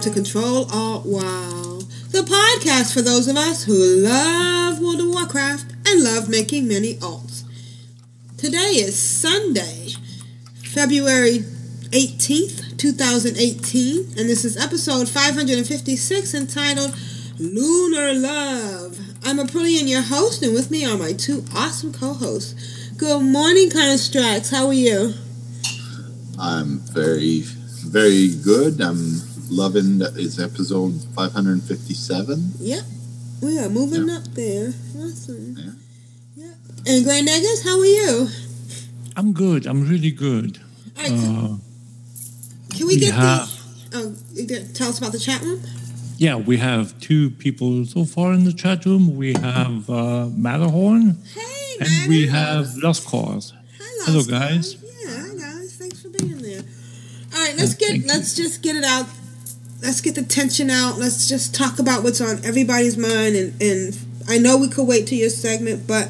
Welcome to Control Alt Wow, the podcast for those of us who love World of Warcraft and love making many alts. Today is Sunday, February 18th, 2018, and this is episode 556 entitled Lunar Love. I'm Aprillian, your host, and with me are my two awesome co-hosts. Good morning, Constraxx. How are you? I'm very, very good. I'm loving that it's episode 557. Yep. We are moving Yeah. up there. Awesome. Yeah. Yep. And Grand Nagus, how are you? I'm good. I'm really good. All right, Uh, can we we get have- the? Oh, tell us about the chat room. yeah, we have two people so far in the chat room. We have uh, Matterhorn Hey, and man. we have Lost Cause. Hi, Lost Hello, guys. Yeah, hi guys. Thanks for being there. All right, let's Yeah, get let's just get it out. Let's get the tension out. Let's just talk about what's on everybody's mind. And and I know we could wait till your segment, but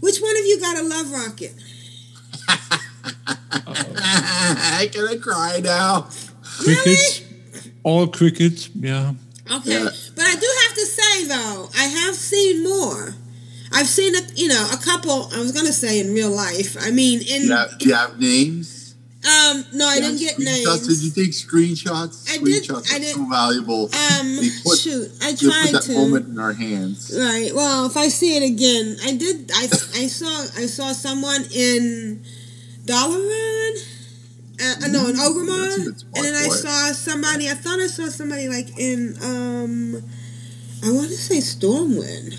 which one of you got a love rocket? I gonna cry now. Crickets. All crickets. Yeah. Okay, Yeah. but I do have to say though, I have seen more. I've seen a you know a couple. I was gonna say in real life. I mean in Do you have, do you have names? Um no, I didn't get screenshots? Did you take screenshots? I did- Screenshots I did- so valuable. Um, put- shoot, I They put that to. moment in our hands. Right. Well, if I see it again, I did. I, I saw I saw someone in Dalaran. Uh, uh, no, in Mm, that's a Orgrimmar, good spot and then I saw somebody. I thought I saw somebody like in um, I want to say Stormwind.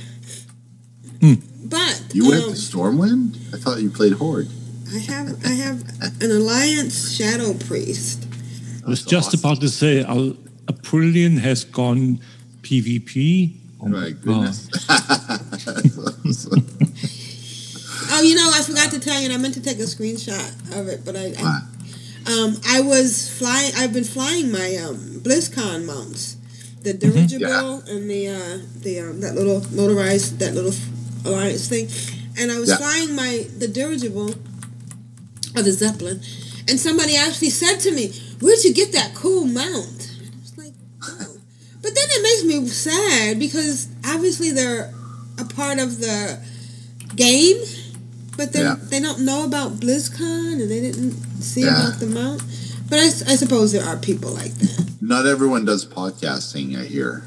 Hmm. But You went um, to Stormwind? I thought you played Horde. I have I have an Alliance Shadow Priest. I was That's just awesome. about to say Al- Aprillian has gone PvP. Oh my goodness. Oh, you know, I forgot to tell you, and I meant to take a screenshot of it, but I, I Um, I was flying. I've been flying my um, BlizzCon mounts, the dirigible and the uh, the um, that little motorized that little alliance thing, and I was Yeah. flying my the dirigible or the zeppelin, and somebody actually said to me, "Where'd you get that cool mount?" I was like, "Oh," but then it makes me sad because obviously they're a part of the game. But then Yeah. they don't know about BlizzCon and they didn't see Yeah. about the mount. But I, I suppose there are people like that. Not everyone does podcasting, I hear.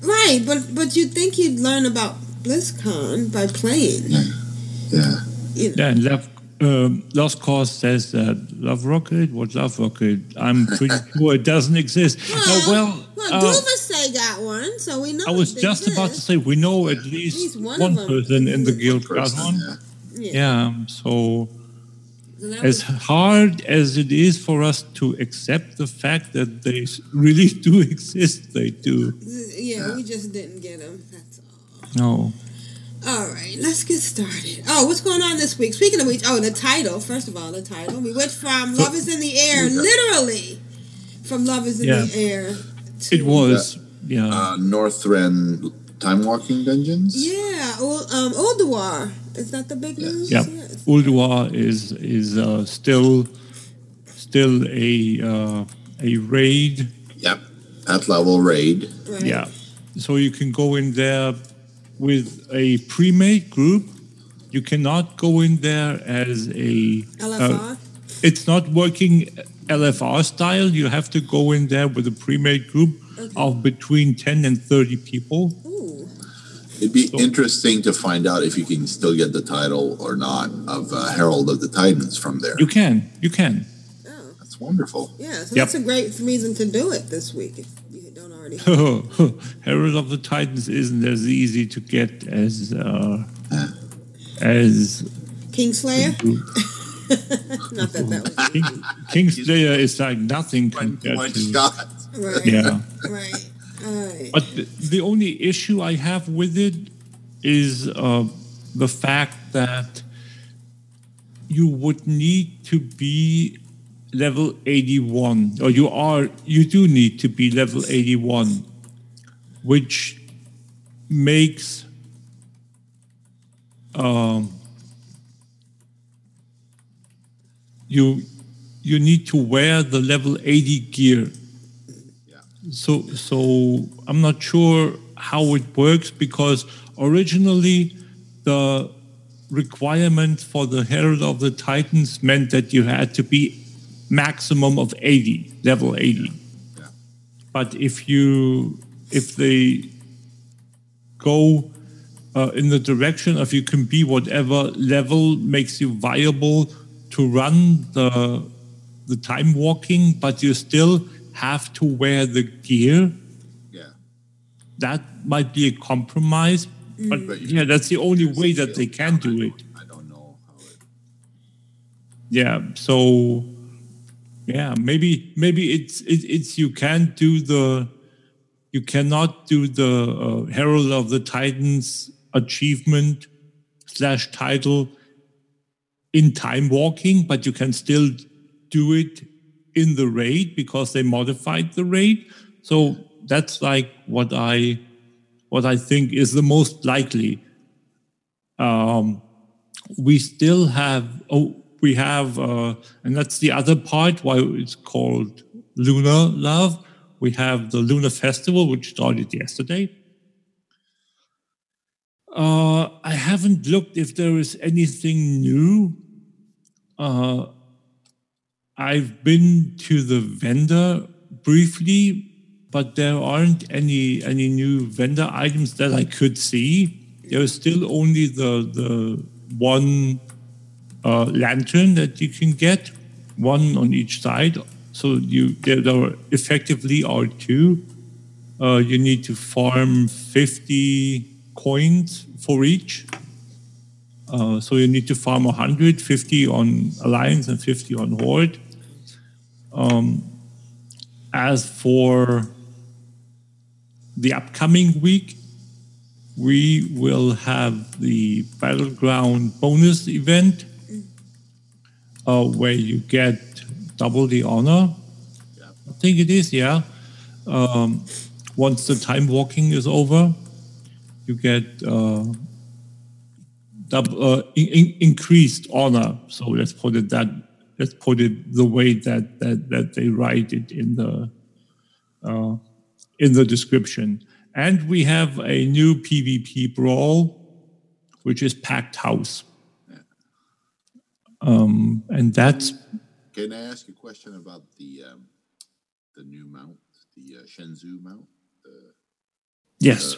Right, but but you'd think you'd learn about BlizzCon by playing. Yeah. You know. Yeah, and Love, um, Lost Cause says that Love Rocket. What Love Rocket? I'm pretty sure it doesn't exist. No, well, well, uh, Duvasay got one, so we know. I was it just about to say we know at least, least one one, person in the guild got Person, one. yeah. Yeah. Yeah, so So as was- hard as it is for us to accept the fact that they really do exist, they do. yeah, we just didn't get them. That's all. No. All right, let's get started. Oh, what's going on this week? Speaking of which, oh, the title. First of all, the title. We went from "Love Is in the Air," literally, from "Love Is in Yeah. the Air." To, It was, yeah. Uh, Northrend Time Walking Dungeons? Yeah, Ul- um, Ulduar. Is that the big news? yeah. Yes. Ulduar is is uh, still still a uh, a raid. Yep. At level raid. Right. Yeah. So you can go in there with a pre-made group. You cannot go in there as a LFR. uh, it's not working LFR style. You have to go in there with a pre-made group of between 10 and 30 people. Ooh. It'd be So- interesting to find out if you can still get the title or not of uh, Herald of the Titans from there. You can, you can. Oh, That's wonderful. yeah. So Yep. that's a great reason to do it this week if you don't already party. Herald of the Titans isn't as easy to get as uh, as Kingslayer? Not that that was. King, Kingslayer is like nothing compared One to shot. Right. yeah. Right. Alright. But the, the only issue I have with it is uh, the fact that you would need to be level 81, or you are, you do need to be level 81, which makes um, you you need to wear the level 80 gear. So so I'm not sure how it works because originally the requirement for the Herald of the Titans meant that you had to be maximum of 80, level 80. But if you if they go uh, in the direction of you can be whatever level makes you viable to run the the time walking, but you still have to wear the gear. Yeah. That might be a compromise, but But yeah, that's the only way that they can do it. I don't know how it. Yeah, so yeah, maybe maybe it's it, it's you can't do the you cannot do the uh, Herald of the Titans achievement slash title in time walking, but you can still do it in the raid because they modified the raid. So that's like what I what I think is the most likely. Um, we still have oh we have uh, and that's the other part why it's called lunar love. We have the lunar festival which started yesterday. Uh, i haven't looked if there is anything new. Uh, i've been to the vendor briefly but there aren't any any new vendor items that i could see. There's still only the the one uh, lantern that you can get, one on each side. So you there, effectively are two. Uh, you need to farm 50 coins for each. Uh, so you need to farm 150 on Alliance and 50 on Horde. Um, as for the upcoming week, we will have the Battleground bonus event uh, where you get double the honor. I think it is, yeah. Um, once the time walking is over, you get uh, double, uh, in, in- increased honor. So let's put it that. Let's put it the way that that, that they write it in the uh, in the description. And we have a new PvP brawl, which is Packed House. Um, and that's Can I ask you a question about the um, the new mount, the uh, Shu-Zen mount? The, yes?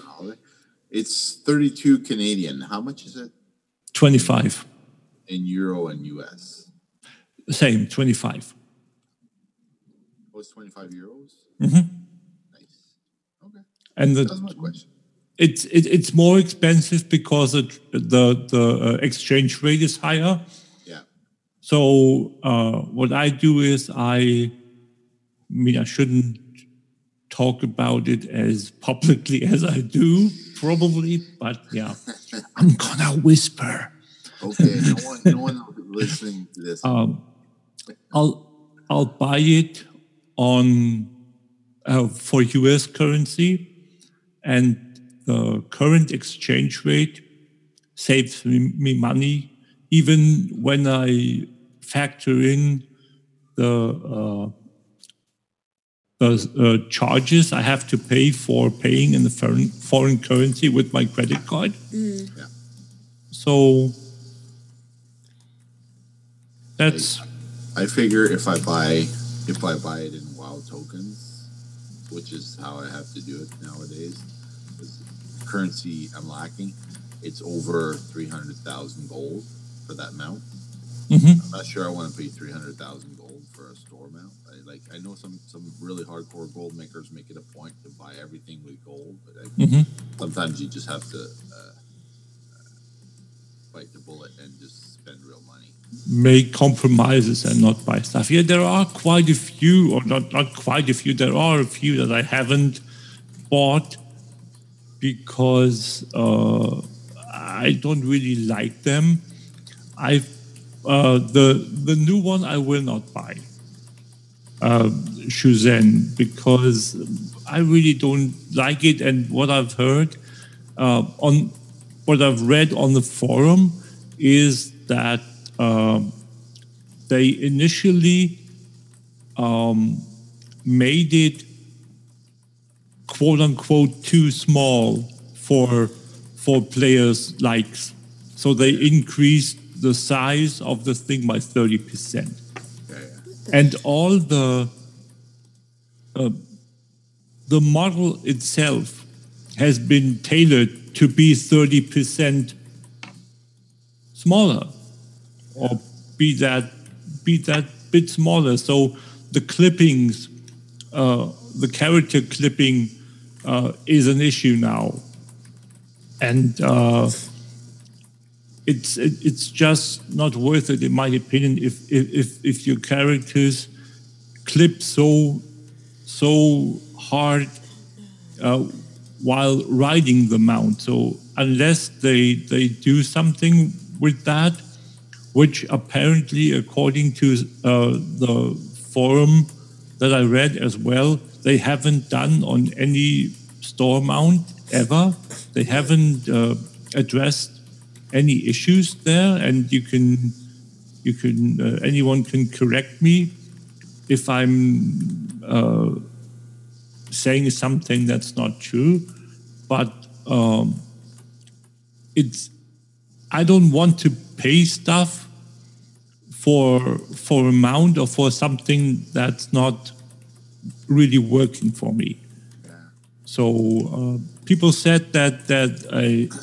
It's 32 Canadian. How much is it 25. in euro and US? Same, 25. Oh, it's 25 euros? Mm-hmm. Nice. Okay. And was the, my question. it's it, it's more expensive because it, the the uh, exchange rate is higher. Yeah. So uh, what I do is I, I mean I shouldn't talk about it as publicly as I do probably, but yeah, I'm gonna whisper. Okay. No one, no one listening to this. Um, I'll I'll buy it on uh, for U.S. currency, and the current exchange rate saves me, me money, even when I factor in the uh, the uh, charges I have to pay for paying in the foreign foreign currency with my credit card. Yeah. So that's I figure if I buy if I buy it in WoW tokens, which is how I have to do it nowadays, because currency I'm lacking, it's over three hundred thousand gold for that mount. Mhm. I'm not sure I want to pay three hundred thousand gold for a store mount. I Like I know some some really hardcore gold makers make it a point to buy everything with gold, but I, Mhm. sometimes you just have to uh, bite the bullet and just spend real money. make compromises and not buy stuff. Yeah, there are quite a few, or not not quite a few. There are a few that I haven't bought because uh, I don't really like them. I uh, the the new one I will not buy. Uh, Shu-Zen because I really don't like it, and what I've heard uh, on what I've read on the forum is that um, they initially um, made it quote unquote too small for for players likes. So they increased the size of the thing by 30%. And all the uh, the model itself has been tailored to be 30% smaller or be that be that bit smaller. So the clippings, uh, the character clipping, uh, is an issue now, and uh, it's it, it's just not worth it in my opinion. If if if, if your characters clip so so hard uh, while riding the mount, so unless they they do something with that which apparently, according to uh, the forum that I read as well, they haven't done on any store mount ever. They haven't uh, addressed any issues there, and you can, you can, uh, anyone can correct me if I'm uh, saying something that's not true. But um, it's, I don't want to pay stuff for for a mount or for something that's not really working for me. So uh, people said that that uh,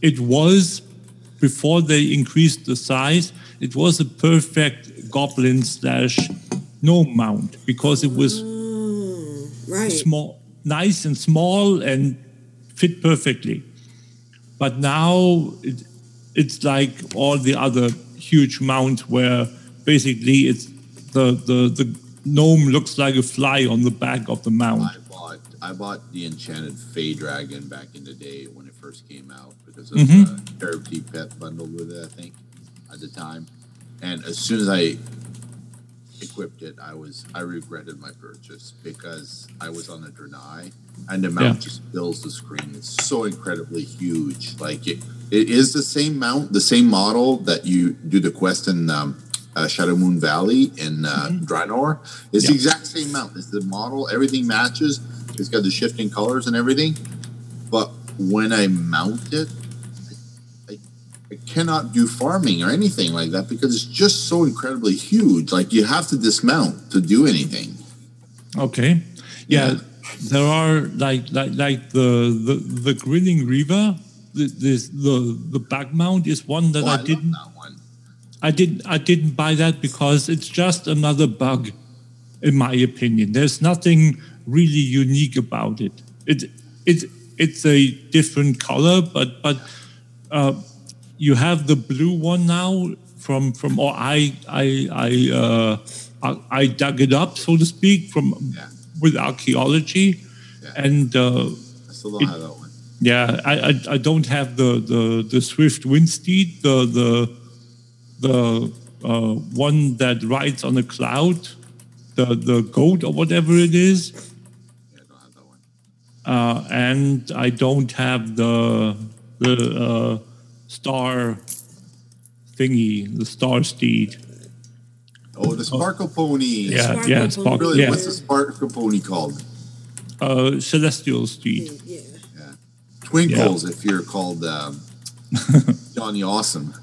it was before they increased the size, it was a perfect goblin slash gnome mount because it was mm, Right. small, nice and small and fit perfectly. But now it, it's like all the other huge mounts where basically it's the, the, the gnome looks like a fly on the back of the mount. I bought I bought the enchanted Fey Dragon back in the day when it first came out because of Mhm. the Charity Pet bundled with it, I think, at the time. And as soon as I equipped it, I was I regretted my purchase because I was on a Draenei and the mount Yeah. just fills the screen. It's so incredibly huge. Like it, it is the same mount, the same model that you do the quest in um, uh, Shadowmoon Valley in uh, Draenor. It's the exact same mount. It's the model. Everything matches. It's got the shifting colors and everything. But when I mount it, I, I cannot do farming or anything like that because it's just so incredibly huge. Like you have to dismount to do anything. Okay. Yeah, there are like like like the the, the grinning reaver. The, this, the the back mount is one that Oh, I I didn't that one. I didn't I didn't buy that because it's just another bug, in my opinion. There's nothing really unique about it. It it it's a different color, but but uh, you have the blue one now from from or I I I uh, I, I dug it up so to speak from Yeah. with archaeology, Yeah. and uh, I still don't It- have that one. yeah, I, I, I don't have the, the, the Swift Windsteed, the the the uh, one that rides on a cloud, the the goat or whatever it is, uh, and I don't have the the uh, star thingy, the star steed. Oh, the Sparkle Pony. Yeah, Sparkle yeah, Pony. spark, Really, yeah, what's the Sparkle Pony called? uh, celestial steed. Yeah. Twinkles, if you're called um, Johnny Awesome.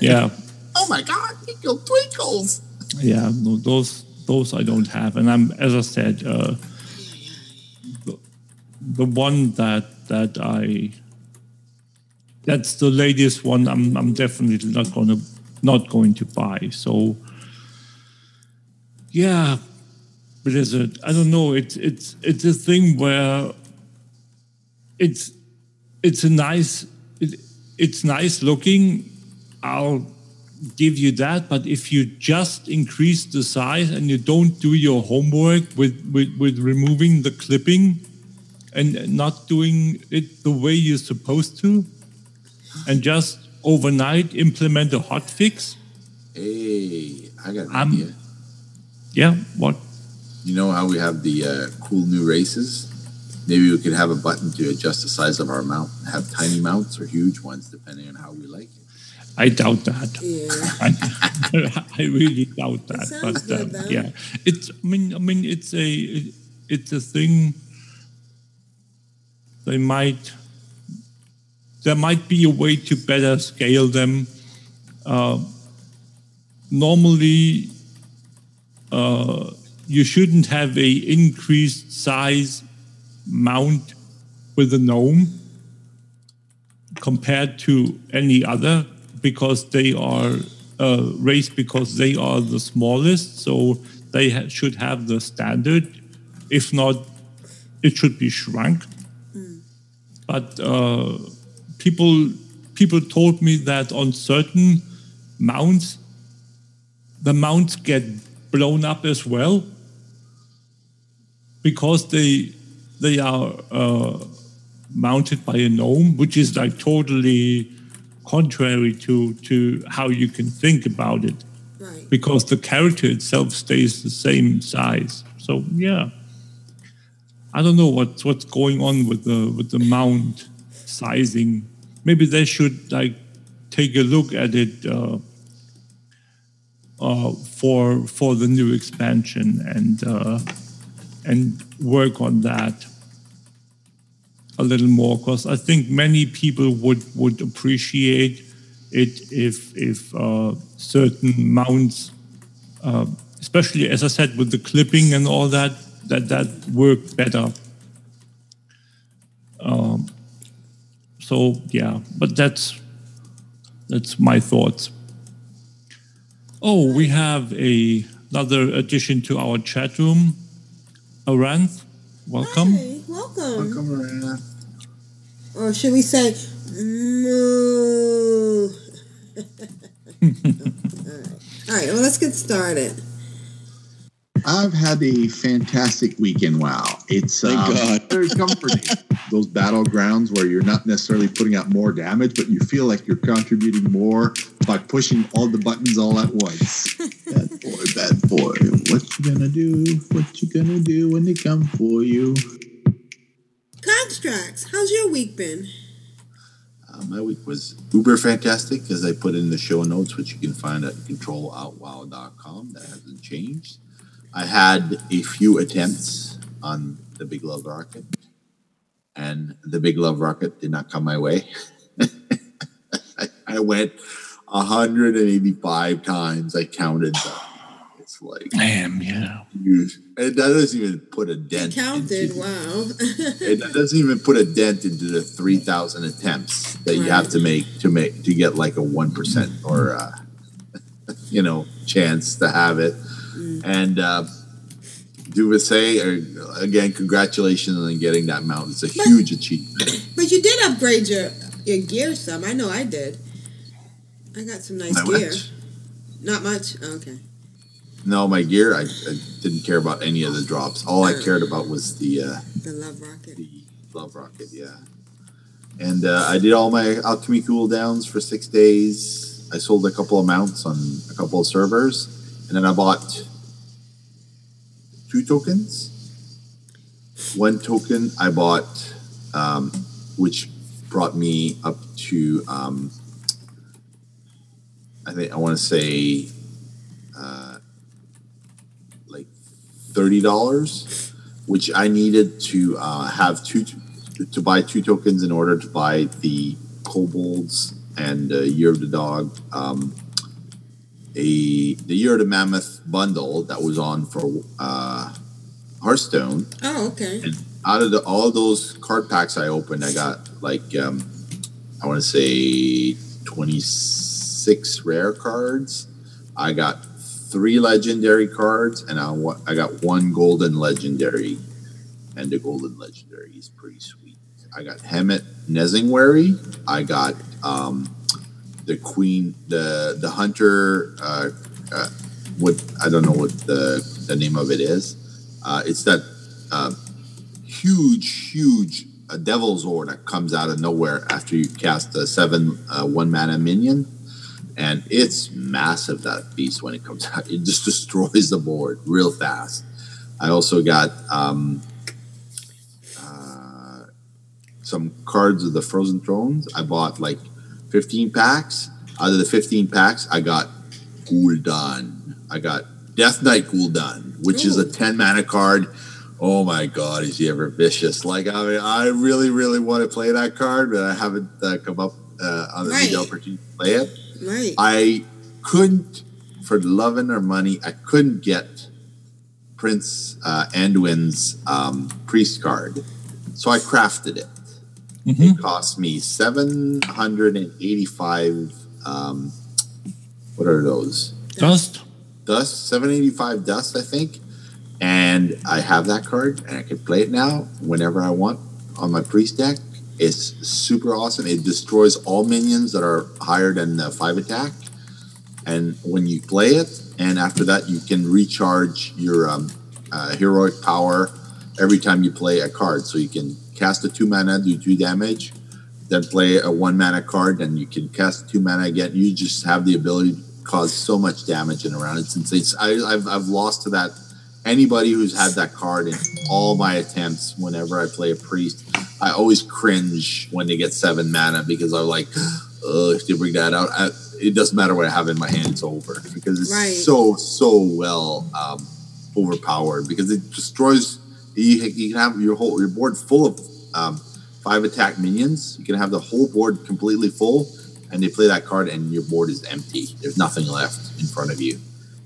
Yeah. Oh my God, he Twinkles. Yeah, no, those those I don't have, and I'm as I said, uh, the, the one that that I that's the latest one. I'm I'm definitely not to not going to buy. So yeah, Blizzard. I don't know. It's it's it's a thing where it's it's a nice it, it's nice looking. I'll give you that. But if you just increase the size and you don't do your homework with with, with removing the clipping and not doing it the way you're supposed to, and just overnight implement a hot fix. Hey, I got an Um, idea. Yeah, what? You know how we have the uh, cool new races? Maybe we could have a button to adjust the size of our mount. Have tiny mounts or huge ones, depending on how we like it. I doubt that. Yeah. I, I really doubt that. sounds But good, though. yeah, it's. I mean, I mean, it's a, it's a thing. They might. There might be a way to better scale them. Uh, normally, uh, you shouldn't have a increased size mount with a gnome compared to any other because they are uh, raised because they are the smallest so they ha- should have the standard if not it should be shrunk but uh, people people told me that on certain mounts the mounts get blown up as well because they they are uh, mounted by a gnome, which is like totally contrary to to how you can think about it, Right. because the character itself stays the same size. So yeah, I don't know what's what's going on with the with the mount sizing. Maybe they should like take a look at it. Uh, uh, for for the new expansion and uh, and work on that a little more because I think many people would would appreciate it if if uh, certain mounts, uh, especially as I said with the clipping and all that, that that work better. Um, so yeah, but that's that's my thoughts. Oh, we have a another addition to our chat room. Aranth, welcome. Hey, welcome. Come around. Or should we say moo? All right. All right, well, let's get started. I've had a fantastic weekend. Wow, it's Thank um, God. very comforting. Those battlegrounds where you're not necessarily putting out more damage, but you feel like you're contributing more by pushing all the buttons all at once. bad boy, bad boy, what you gonna do? What you gonna do when they come for you? Constraxx, how's your week been? Uh, my week was uber fantastic because I put in the show notes, which you can find at ctrlaltwow.com. That hasn't changed. I had a few attempts on the Big Love Rocket, and the Big Love Rocket did not come my way. I, I went 185 times. I counted them. It's like Damn, yeah. huge. And that doesn't even put a dent. Counted, into- wow. it doesn't even put a dent into the 3000 attempts that you have to make to make to get like a 1% or uh, you know chance to have it and uh do we say uh, again congratulations on getting that mount it's a huge achievement but you did upgrade your, your gear some. I know I did. I got some nice gear. Not much? Okay. no my gear I, I didn't care about any of the drops all i cared about was the uh The Love Rocket. the love rocket yeah and uh, i did all my alchemy cooldowns for six days i sold a couple of mounts on a couple of servers and then i bought two tokens. One token i bought um, which brought me up to um, i think i want to say uh, like $30 which i needed to uh, have two to buy two tokens in order to buy the kobolds and uh, year of the dog um, a the year of the mammoth bundle that was on for uh, hearthstone Oh, okay. and out of the all those card packs I opened, I got like um, I want to say twenty six rare cards. I got three legendary cards, and I wa- I got one golden legendary, and the golden legendary is pretty sweet. I got Hemet Nesingwary. I got um, the Queen, the the Hunter. Uh, uh, what I don't know what the the name of it is. Uh, it's that uh, huge, huge uh, Devilsaur that comes out of nowhere after you cast a seven uh, one mana minion, and it's massive. That beast when it comes out, it just destroys the board real fast. I also got um, uh, some cards of the Frozen Thrones. I bought like fifteen packs. Out of the fifteen packs, I got Gul'dan. I got Death Knight Gul'dan, which is a ten mana card. Oh my god, is he ever vicious? Like I mean, I really, really want to play that card, but I haven't uh, come up uh, on the Right. opportunity to play it. Right. I couldn't, for loving or money, I couldn't get Prince uh, Anduin's um, priest card, so I crafted it. It cost me seven hundred and eighty-five. Um, what are those? Dust. Dust, seven eighty-five dust, I think. And I have that card, and I can play it now whenever I want on my priest deck. It's super awesome. It destroys all minions that are higher than uh, five attack. And when you play it, and after that, you can recharge your um, uh, heroic power every time you play a card. So you can cast a two mana, do two damage, then play a one mana card, and you can cast two mana again. You just have the ability to cause so much damage in a round. It's insane. I, I've, I've lost to that. Anybody who's had that card in all my attempts, whenever I play a priest, I always cringe when they get seven mana because I'm like, oh, if they bring that out, I, it doesn't matter what I have in my hand, it's over because it's Right. so so well um, overpowered because it destroys. You, you can have your whole your board full of um, five attack minions. You can have the whole board completely full, and they play that card, and your board is empty. There's nothing left in front of you.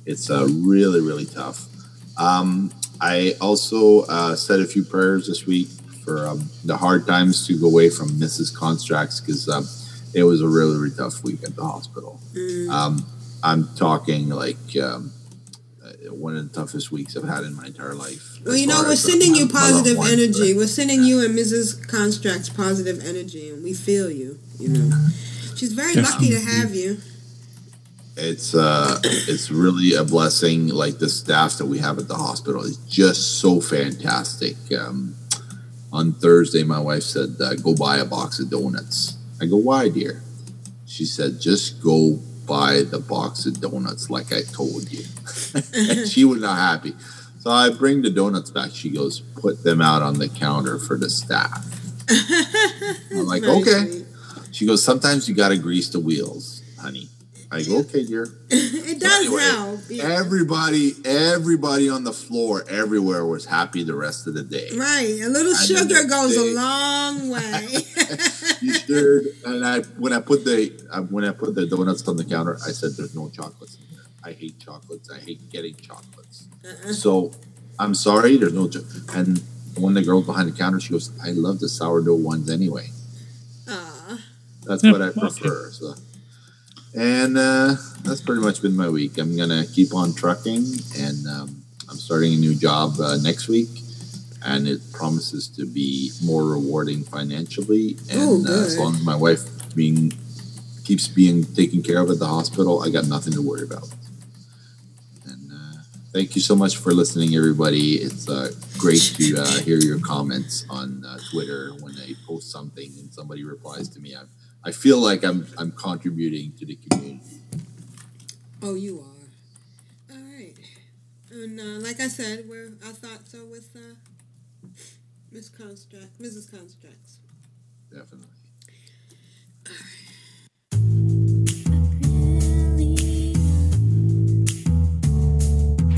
It's uh, really really tough. Um, I also uh, said a few prayers this week for um, the hard times to go away from Mrs. Constraxx because um, it was a really, really tough week at the hospital. Um, I'm talking like um, one of the toughest weeks I've had in my entire life. Well, you know, we're sending you my- my loved positive ones, energy. We're sending you and Mrs. Constraxx's positive energy, and we feel you. You know, she's very lucky to have you. it's uh it's really a blessing like the staff that we have at the hospital is just so fantastic um on thursday my wife said uh, go buy a box of donuts i go why dear she said just go buy the box of donuts like i told you. And she was not happy. So i bring the donuts back. She goes put them out on the counter for the staff. I'm like okay. sweet. she goes sometimes you gotta grease the wheels honey i go okay dear It does anyway, help. yeah. Everybody, everybody on the floor, everywhere was happy the rest of the day. Right, a little And sugar goes day- a long way. You sure? And I, when I put the, uh, when I put the donuts on the counter, I said, "There's no chocolates in here. I hate chocolates. I hate getting chocolates. Uh-uh. So I'm sorry, there's no." Cho-. And one of the girls behind the counter, she goes, "I love the sourdough ones anyway. Aw. That's Yeah, what I okay. prefer." So. And uh, that's pretty much been my week. I'm gonna keep on trucking, and um, I'm starting a new job uh, next week, and it promises to be more rewarding financially. Oh, And uh, as long as my wife being keeps being taken care of at the hospital, I got nothing to worry about. And uh, thank you so much for listening, everybody. It's uh, great to uh, hear your comments on uh, Twitter when I post something and somebody replies to me. I, I feel like I'm I'm contributing to the community. Oh, you are. All right. And uh, like I said, we're, our thoughts are with uh, Miss Constraxx, Mrs. Constraxx. Definitely.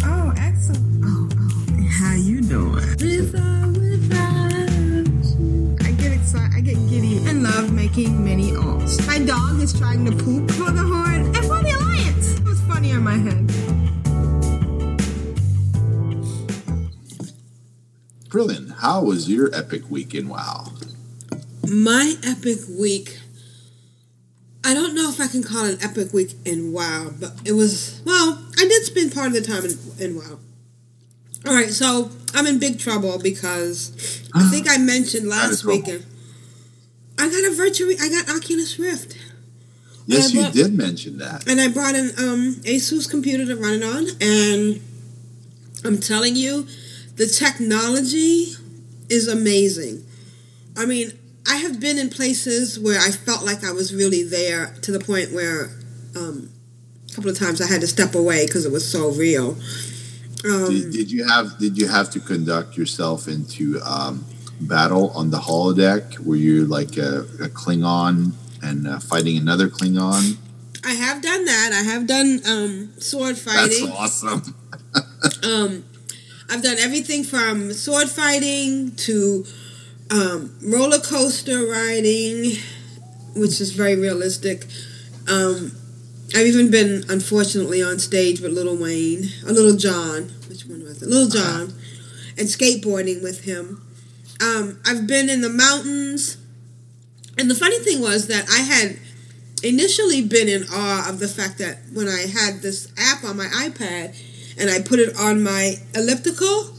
Oh, excellent. Oh, oh, how you doing? With making mini alts. My dog is trying to poop for the horde and for the alliance. It was funny in my head. Brilliant. How was your epic week in WoW? My epic week. I don't know if I can call it an epic week in WoW, but it was, well, I did spend part of the time in, in WoW. All right, so I'm in big trouble because I think I mentioned last trouble. weekend. I got a virtual. I got Oculus Rift. Yes, I you did mention that. And I brought an um, Asus computer to run it on, and I'm telling you, the technology is amazing. I mean, I have been in places where I felt like I was really there to the point where um, a couple of times I had to step away because it was so real. Um, did, did you have did you have to conduct yourself into um, battle on the holodeck? Were you like a, a Klingon and uh, fighting another Klingon? I have done that. I have done um, sword That's fighting. awesome. um, I've done everything from sword fighting to um, roller coaster riding, which is very realistic. Um, I've even been, unfortunately, on stage with Little Wayne, or Little John. Which one was it? Little John, and skateboarding with him. Um, I've been in the mountains, and the funny thing was that I had initially been in awe of the fact that when I had this app on my iPad and I put it on my elliptical,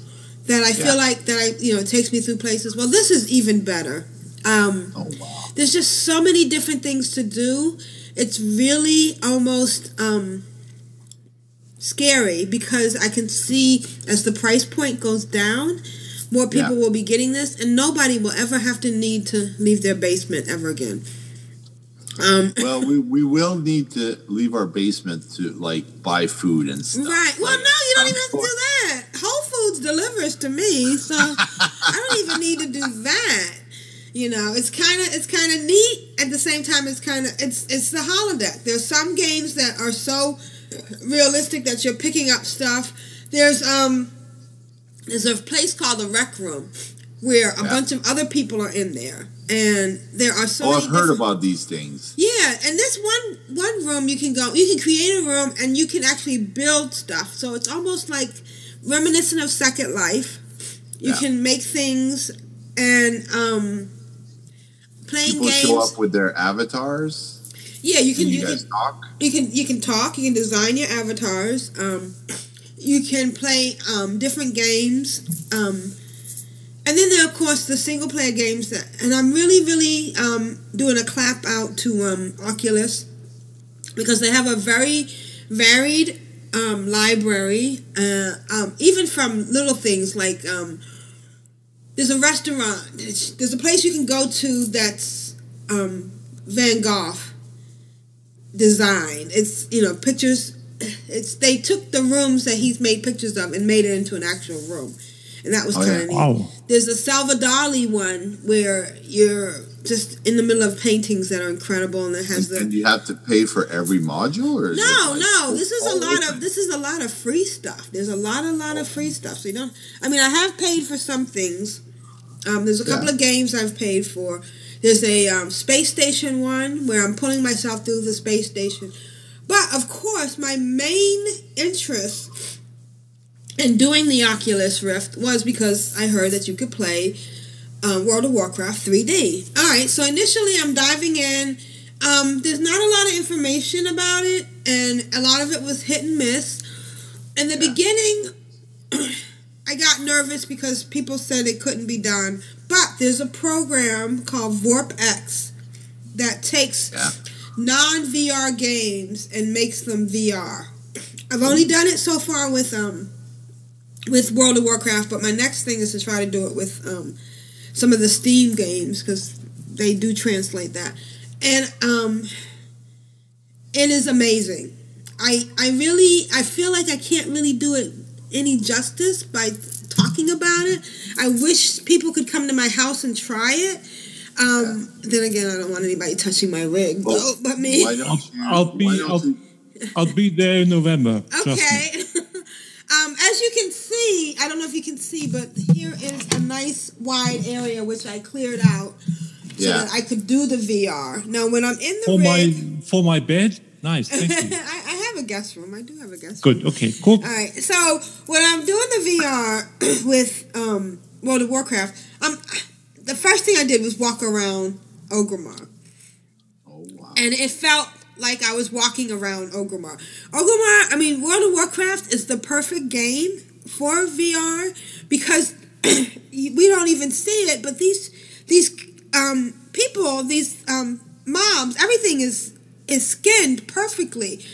that I Yeah. feel like that I you know it takes me through places. Well, this is even better. Um, oh wow! There's just so many different things to do. It's really almost um, scary because I can see as the price point goes down, more people Yeah. will be getting this, and nobody will ever have to need to leave their basement ever again. Um, well, we, we will need to leave our basement to like buy food and stuff. Right. Well, no, you don't even have to do that. Whole Foods delivers to me, so I don't even need to do that. You know, it's kind of it's kind of neat. At the same time, it's kind of it's it's the holodeck. There's some games that are so realistic that you're picking up stuff. There's um there's a place called the Rec Room where a Yeah. bunch of other people are in there, and there are so oh, many I've heard about these things. yeah, and this one one room you can go, you can create a room and you can actually build stuff. So it's almost like reminiscent of Second Life. You Yeah. can make things and um playing People games. show up with their avatars. yeah, you can and you you can, talk. you can you can talk. You can design your avatars. Um, you can play um, different games. Um, and then there are, of course, the single player games that, and I'm really, really um, doing a clap out to um, Oculus because they have a very varied um, library, uh, um, even from little things like there's a restaurant, there's a place you can go to that's Van Gogh design. It's you know pictures. It's they took the rooms that he's made pictures of and made it into an actual room, and that was Oh, kind yeah. of neat. Wow. There's a Salvador one where you're just in the middle of paintings that are incredible, and it has the And you have to pay for every module, or no, like no. This is a lot open? of this is a lot of free stuff. There's a lot, a lot of free stuff. So you don't. I mean, I have paid for some things. Um, there's a couple Yeah. of games I've paid for. There's a um, space station one where I'm pulling myself through the space station. But of course, my main interest in doing the Oculus Rift was because I heard that you could play um, World of Warcraft 3D. All right, so initially I'm diving in. Um, there's not a lot of information about it, and a lot of it was hit and miss. In the beginning, I got nervous because people said it couldn't be done. But there's a program called VorpX that takes non VR games and makes them VR. I've only done it so far with um with World of Warcraft, but my next thing is to try to do it with um some of the Steam games because they do translate that, and um it is amazing. I I really I feel like I can't really do it any justice by talking about it. I wish people could come to my house and try it. Um, Then again, I don't want anybody touching my rig, though, but me. Why don't you? I'll be why don't I'll, you- I'll be there in November. Okay. um, as you can see, I don't know if you can see, but here is a nice wide area which I cleared out so Yeah. that I could do the VR. Now, when I'm in the For rig, my for my bed. Nice, thank you. I, I have a guest room. I do have a guest room. Good. Okay. Cool. All right. So when I'm doing the VR with um, World of Warcraft, um, the first thing I did was walk around Orgrimmar. Oh wow! And it felt like I was walking around Orgrimmar. Orgrimmar, I mean, World of Warcraft is the perfect game for VR because we don't even see it, but these these um, people, these um, mobs, everything is is skinned perfectly,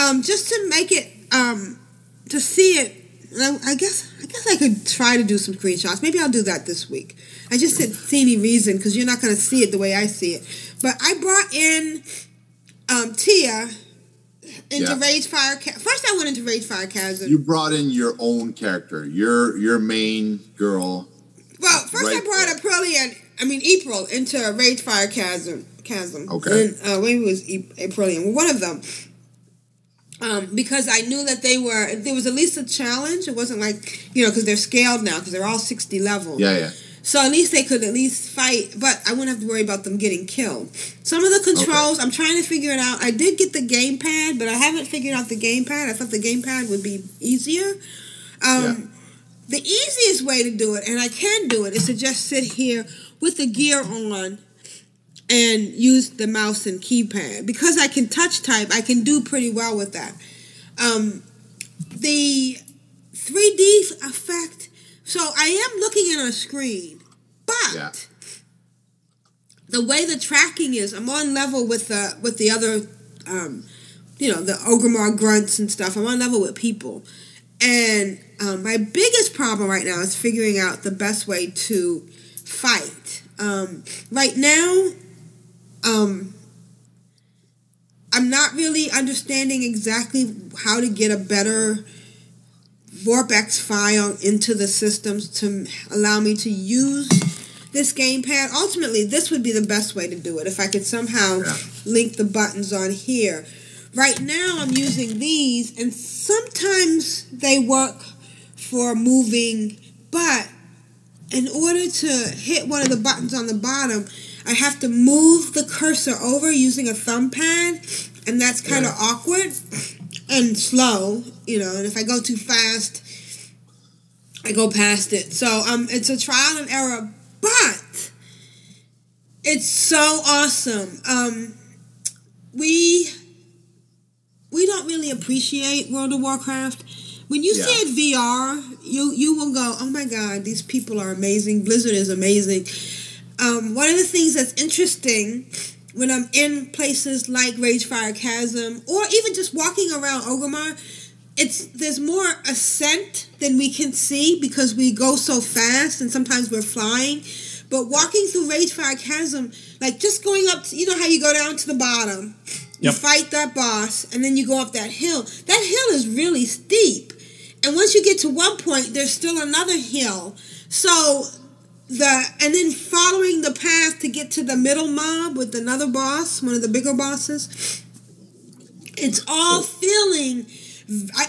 um, just to make it um, to see it. I, I guess I guess I could try to do some screenshots. Maybe I'll do that this week. I just see any reason because you're not going to see it the way I see it. But I brought in um, Tia into Yeah. Ragefire. Ca- First, I went into Ragefire Chasm. You brought in your own character, your your main girl. Well, first I Right. brought Aprillian, I mean April, into Ragefire Chasm. Chasm. Okay. And, uh, maybe it was Aprillian. One of them. Um, because I knew that they were, there was at least a challenge. It wasn't like, you know, because they're scaled now, because they're all 60 level. Yeah, yeah. So at least they could at least fight, but I wouldn't have to worry about them getting killed. Some of the controls, I'm trying to figure it out. I did get the gamepad, but I haven't figured out the gamepad. I thought the gamepad would be easier. Um, The easiest way to do it, and I can do it, is to just sit here with the gear on and use the mouse and keypad. Because I can touch type, I can do pretty well with that. Um, the 3D effect, so I am looking at a screen, but the way the tracking is, I'm on level with the with the other, um, you know, the Orgrimmar grunts and stuff. I'm on level with people, and um, my biggest problem right now is figuring out the best way to fight. Um, right now, um, I'm not really understanding exactly how to get a better VorpX file into the systems to allow me to use this gamepad. Ultimately, this would be the best way to do it if I could somehow link the buttons on here. Right now, I'm using these, and sometimes they work for moving, but in order to hit one of the buttons on the bottom, I have to move the cursor over using a thumb pad, and that's kind of awkward and slow, you know. And if I go too fast, I go past it. So um, it's a trial and error, but it's so awesome. Um, we we don't really appreciate World of Warcraft. When you see it VR, you you will go, oh my god, these people are amazing. Blizzard is amazing. Um, one of the things that's interesting when I'm in places like Ragefire Chasm, or even just walking around Orgrimmar, it's there's more ascent than we can see because we go so fast and sometimes we're flying. But walking through Ragefire Chasm, like just going up, to, you know how you go down to the bottom, you Yep. fight that boss, and then you go up that hill. That hill is really steep, and once you get to one point, there's still another hill. So the and then following the path to get to the middle mob with another boss, one of the bigger bosses. It's all feeling.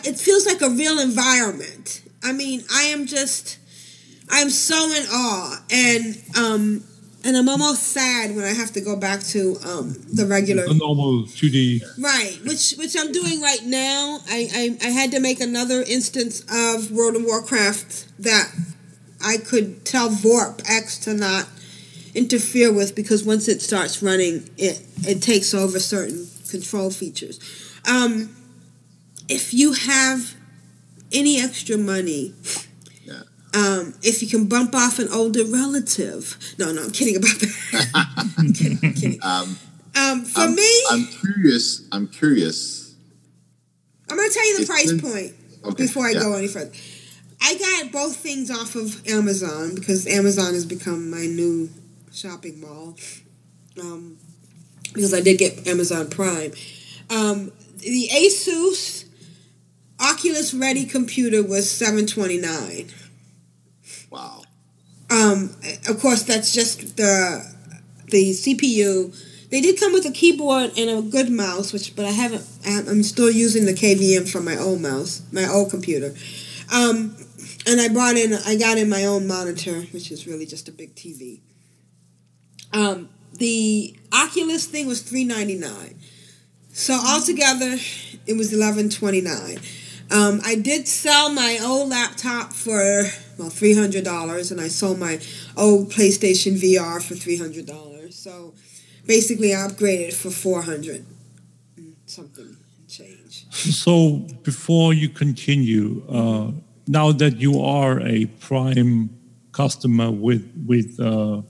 It feels like a real environment. I mean, I am just. I'm so in awe, and um, and I'm almost sad when I have to go back to um the regular The normal 2D. Right, which which I'm doing right now. I, I I had to make another instance of World of Warcraft that I could tell VorpX to not interfere with because once it starts running, it it takes over certain control features. Um, if you have any extra money, um, if you can bump off an older relative, no, no, I'm kidding about that. I'm kidding, I'm kidding. Um, Um, for I'm, me, I'm curious. I'm curious. I'm going to tell you the price been- point Okay, before I yeah. go any further. I got both things off of Amazon because Amazon has become my new shopping mall. Um, because I did get Amazon Prime. Um, the Asus Oculus Ready computer was seven twenty nine. Wow. Um, of course, that's just the the CPU. They did come with a keyboard and a good mouse, which but I haven't. I'm still using the KVM from my old mouse, my old computer. Um, and I brought in, I got in my own monitor, which is really just a big TV. Um, the Oculus thing was three ninety nine. So altogether, it was eleven twenty nine. Um, I did sell my old laptop for well three hundred dollars, and I sold my old PlayStation VR for three hundred dollars. So basically, I upgraded for four hundred something change. So before you continue, uh, now that you are a Prime customer with with uh,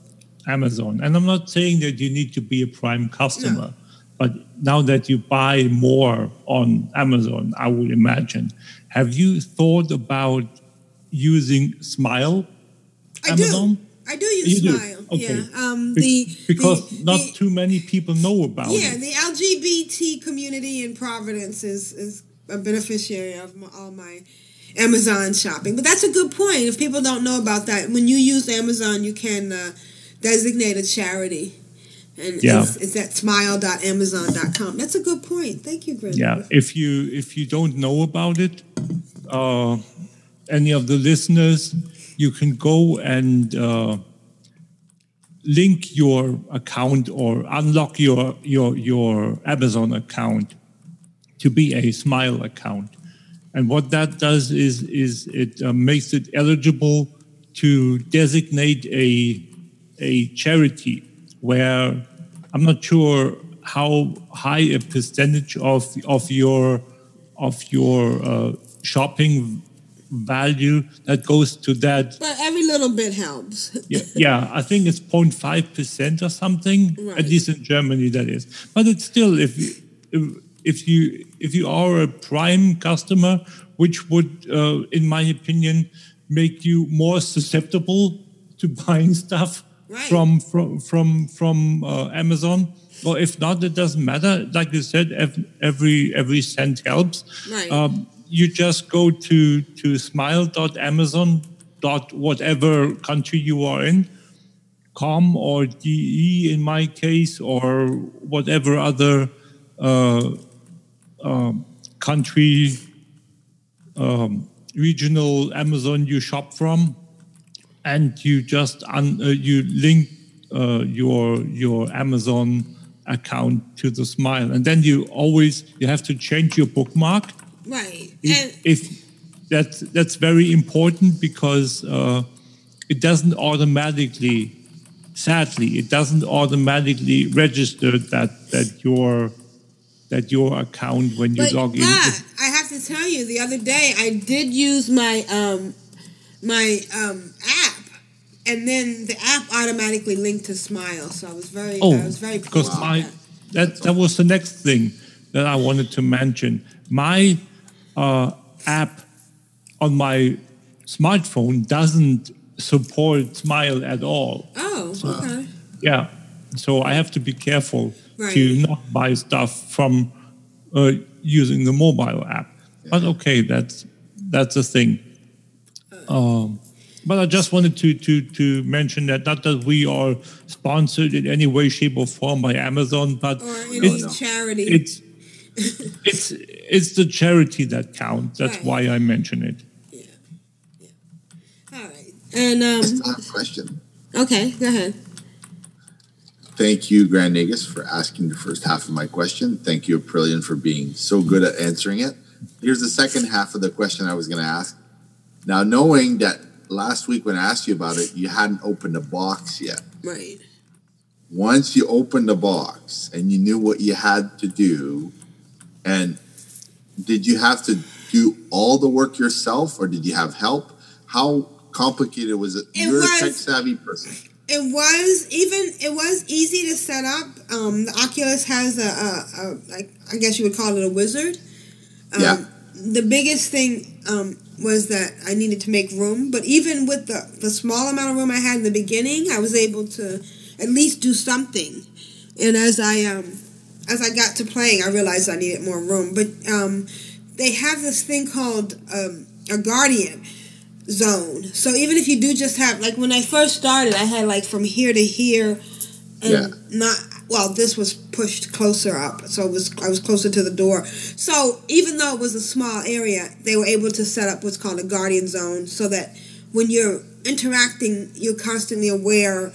Amazon, and I'm not saying that you need to be a Prime customer, but now that you buy more on Amazon, I would imagine, have you thought about using Smile? I Amazon? do. I do use You do? Smile. Okay. Yeah. Um, the because the, not the- too many people know about yeah, it. Yeah, the LGBT community in Providence is is a beneficiary of my, all my Amazon shopping. But that's a good point. If people don't know about that, when you use Amazon, you can uh, designate a charity. And Yeah. it's, it's at smile.amazon.com. That's a good point. Thank you, Brenda. Yeah, if you if you don't know about it, uh, any of the listeners, you can go and uh, link your account or unlock your your your Amazon account to be a Smile account, and what that does is is it uh, makes it eligible to designate a a charity where I'm not sure how high a percentage of of your of your uh, shopping value that goes to that. But every little bit helps. Yeah, yeah, I think it's 0.5 percent or something. Right. At least in Germany, that is. But it's still if you, if, if you if you are a prime customer, which would, uh, in my opinion, make you more susceptible to buying stuff from from from from uh, Amazon. Or if not, it doesn't matter. Like you said, ev- every every cent helps. Right. Um, you just go to to smile.amazon dot whatever country you are in, com or de in my case, or whatever other uh, um, country um, regional Amazon you shop from, and you just un, uh, you link uh, your your Amazon account to the Smile, and then you always you have to change your bookmark. Right. If, if that's that's very important because uh, it doesn't automatically sadly it doesn't automatically register that that your that your account when you but, log in. but I have to tell you, the other day I did use my um my um app, and then the app automatically linked to Smile. So I was very, oh I was very because pleased. my that that was the next thing that I wanted to mention my uh, app on my smartphone doesn't support Smile at all. Oh, okay. Yeah. So I have to be careful Right. to not buy stuff from uh, using the mobile app. But okay, that's that's a thing. Um, but I just wanted to to to mention that not that we are sponsored in any way, shape, or form by Amazon, but Or any it's charity. it's it's it's the charity that counts. That's Right. why I mention it. And um, I have a question. okay, go ahead. Thank you, Grand Nagus, for asking the first half of my question. Thank you, Aprillian, for being so good at answering it. Here's the second half of the question I was going to ask. Now, knowing that last week when I asked you about it, you hadn't opened the box yet. Right. Once you opened the box and you knew what you had to do, and did you have to do all the work yourself or did you have help? How complicated was it? It You're was- a tech savvy person. It was even it was easy to set up. Um, the Oculus has a, a, a like I guess you would call it a wizard. Um, Yeah. The biggest thing um, was that I needed to make room, but even with the the small amount of room I had in the beginning, I was able to at least do something. And as I um, as I got to playing, I realized I needed more room. But um, they have this thing called um, a guardian zone. So even if you do just have like when I first started, I had like from here to here, and Yeah. not well. This was pushed closer up, so it was I was closer to the door. So even though it was a small area, they were able to set up what's called a guardian zone, so that when you're interacting, you're constantly aware.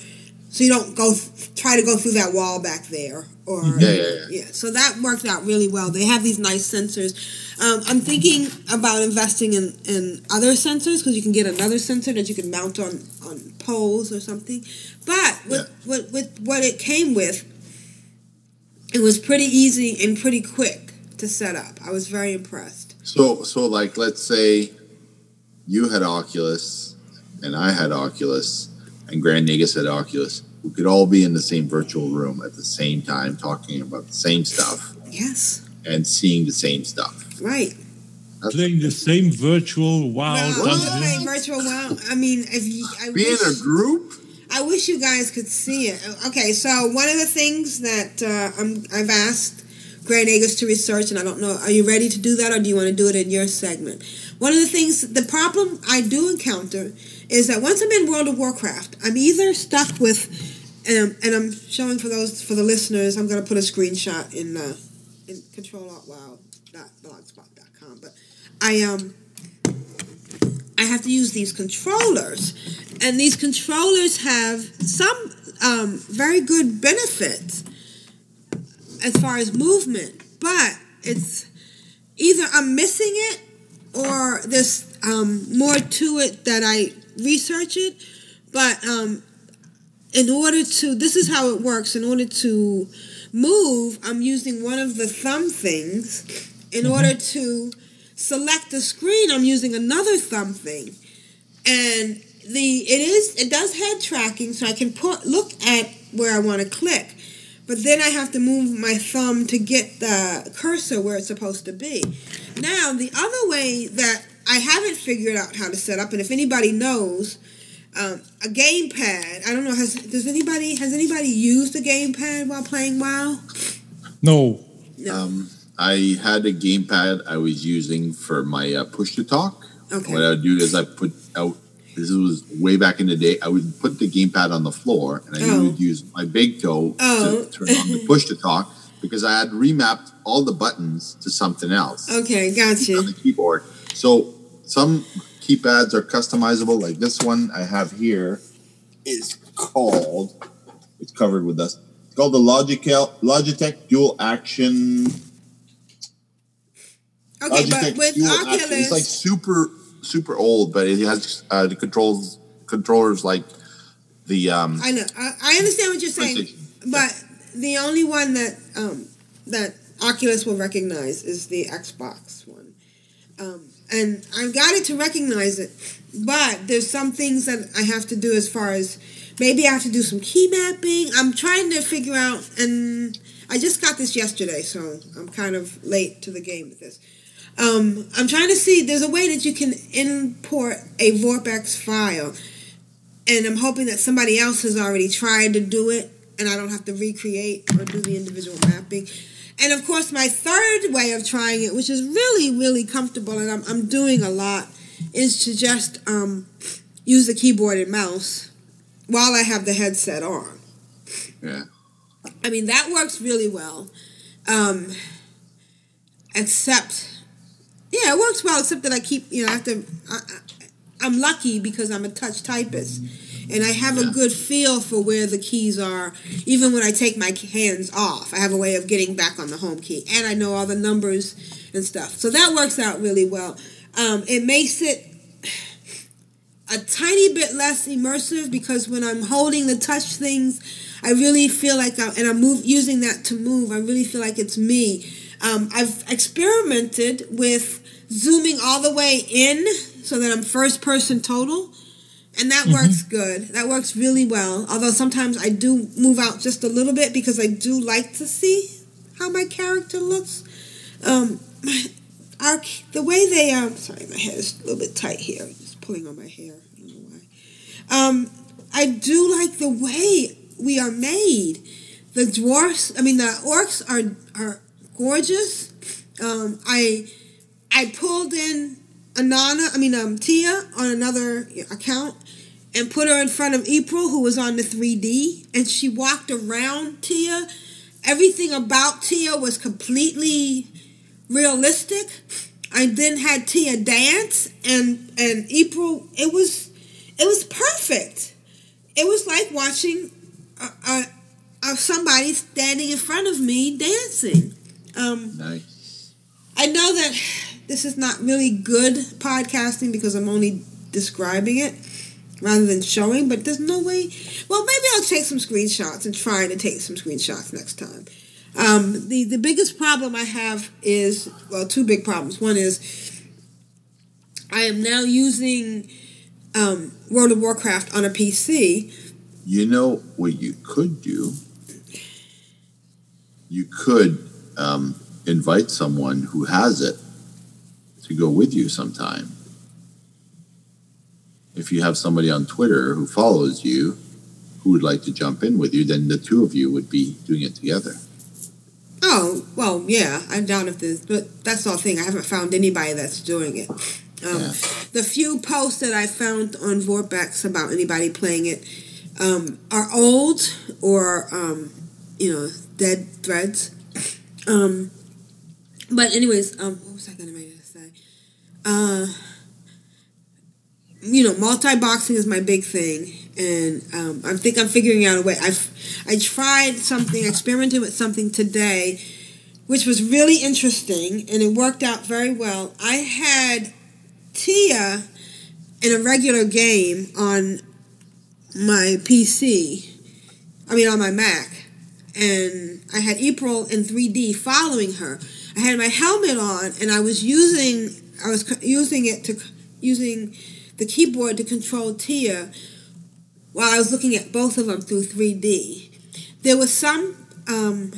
So you don't go th- try to go through that wall back there, or Yeah, yeah, yeah. yeah. So that worked out really well. They have these nice sensors. Um, I'm thinking about investing in, in other sensors because you can get another sensor that you can mount on, on poles or something. But with, with, with what it came with, it was pretty easy and pretty quick to set up. I was very impressed. So, so like, let's say you had Oculus, and I had Oculus, and Grand Nagus had Oculus. We could all be in the same virtual room at the same time, talking about the same stuff Yes, and seeing the same stuff. right. Playing the same virtual WoW Well, dungeon. okay, virtual wow. I mean, if you, I Be in wish, a group. I wish you guys could see it. Okay, so one of the things that uh, I'm, I've asked Grand Nagus to research, and I don't know, are you ready to do that, or do you want to do it in your segment? One of the things, the problem I do encounter is that once I'm in World of Warcraft, I'm either stuck with, um, and I'm showing for those for the listeners. I'm going to put a screenshot in uh, in Control Wow blogspot.com, but I um I have to use these controllers, and these controllers have some um, very good benefits as far as movement, but it's either I'm missing it or there's um, more to it that I research it. But um, in order to, this is how it works. In order to move, I'm using one of the thumb things. In order to select the screen, I'm using another thumb thing. And the it is it does head tracking, so I can put look at where I want to click. But then I have to move my thumb to get the cursor where it's supposed to be. Now, the other way that I haven't figured out how to set up, and if anybody knows, um, a gamepad. I don't know. Has does anybody has anybody used a gamepad while playing WoW? No. Um, I had a gamepad I was using for my uh, push to talk. Okay. What I would do is I put out. This was way back in the day. I would put the gamepad on the floor, and I Oh. would use my big toe Oh. to turn on the push to talk because I had remapped all the buttons to something else Okay, gotcha. on the keyboard. So some keypads are customizable, like this one I have here is called. It's covered with dust. It's called the Logical Logitech Dual Action. Okay, but with Dual Action. Oculus, it's like super super old, but it has uh, the controls controllers like the um. I know. I, I understand what you're saying, but the only one that um, that Oculus will recognize is the Xbox one, um, and I've got it to recognize it. But there's some things that I have to do as far as maybe I have to do some key mapping. I'm trying to figure out, and I just got this yesterday, so I'm kind of late to the game with this. Um, I'm trying to see. There's a way that you can import a VorpX file and I'm hoping that somebody else has already tried to do it and I don't have to recreate or do the individual mapping. And of course, my third way of trying it, which is really, really comfortable and I'm, I'm doing a lot, is to just um, use the keyboard and mouse while I have the headset on. Yeah. I mean, that works really well. Um, except, yeah, it works well, except that I keep, you know, I have to, I, I, I'm lucky because I'm a touch typist. And I have a good feel for where the keys are, even when I take my hands off. I have a way of getting back on the home key, and I know all the numbers and stuff. So that works out really well. Um, it makes it a tiny bit less immersive because when I'm holding the touch things, I really feel like, I, and I'm move, using that to move. I really feel like it's me. Um, I've experimented with zooming all the way in so that I'm first person total, and that works good. That works really well. Although sometimes I do move out just a little bit because I do like to see how my character looks. Um, our the way they um, sorry, my hair is a little bit tight here. I'm Just pulling on my hair. I don't know why. Um, I do like the way we are made. The dwarfs, I mean the orcs are are gorgeous. Um, I I pulled in Anana, I mean um Tia on another account and put her in front of April who was on the 3D and she walked around Tia. Everything about Tia was completely realistic. I then had Tia dance and and April it was it was perfect. It was like watching a, a, a somebody standing in front of me dancing. Um, Nice. I know that this is not really good podcasting because I'm only describing it rather than showing, but there's no way. Well, maybe I'll take some screenshots and try to take some screenshots next time. Um, the the biggest problem I have is well, two big problems. One is I am now using um, World of Warcraft on a PC. You know what you could do? You could um, invite someone who has it to go with you sometime. If you have somebody on Twitter who follows you who would like to jump in with you, then the two of you would be doing it together. Oh well, yeah. I'm down if there's, but that's the thing. I haven't found anybody that's doing it. Um, Yeah. The few posts that I found on VorpX about anybody playing it um, are old or um, you know dead threads. Um, but anyways, um, what was I going to? Uh, you know, multi boxing is my big thing, and um, I think I'm figuring out a way. I've I tried something, experimented with something today, which was really interesting, and it worked out very well. I had Tia in a regular game on my PC, I mean on my Mac, and I had April in 3D following her. I had my helmet on, and I was using I was using it to using the keyboard to control Tia while I was looking at both of them through 3D. There was some um,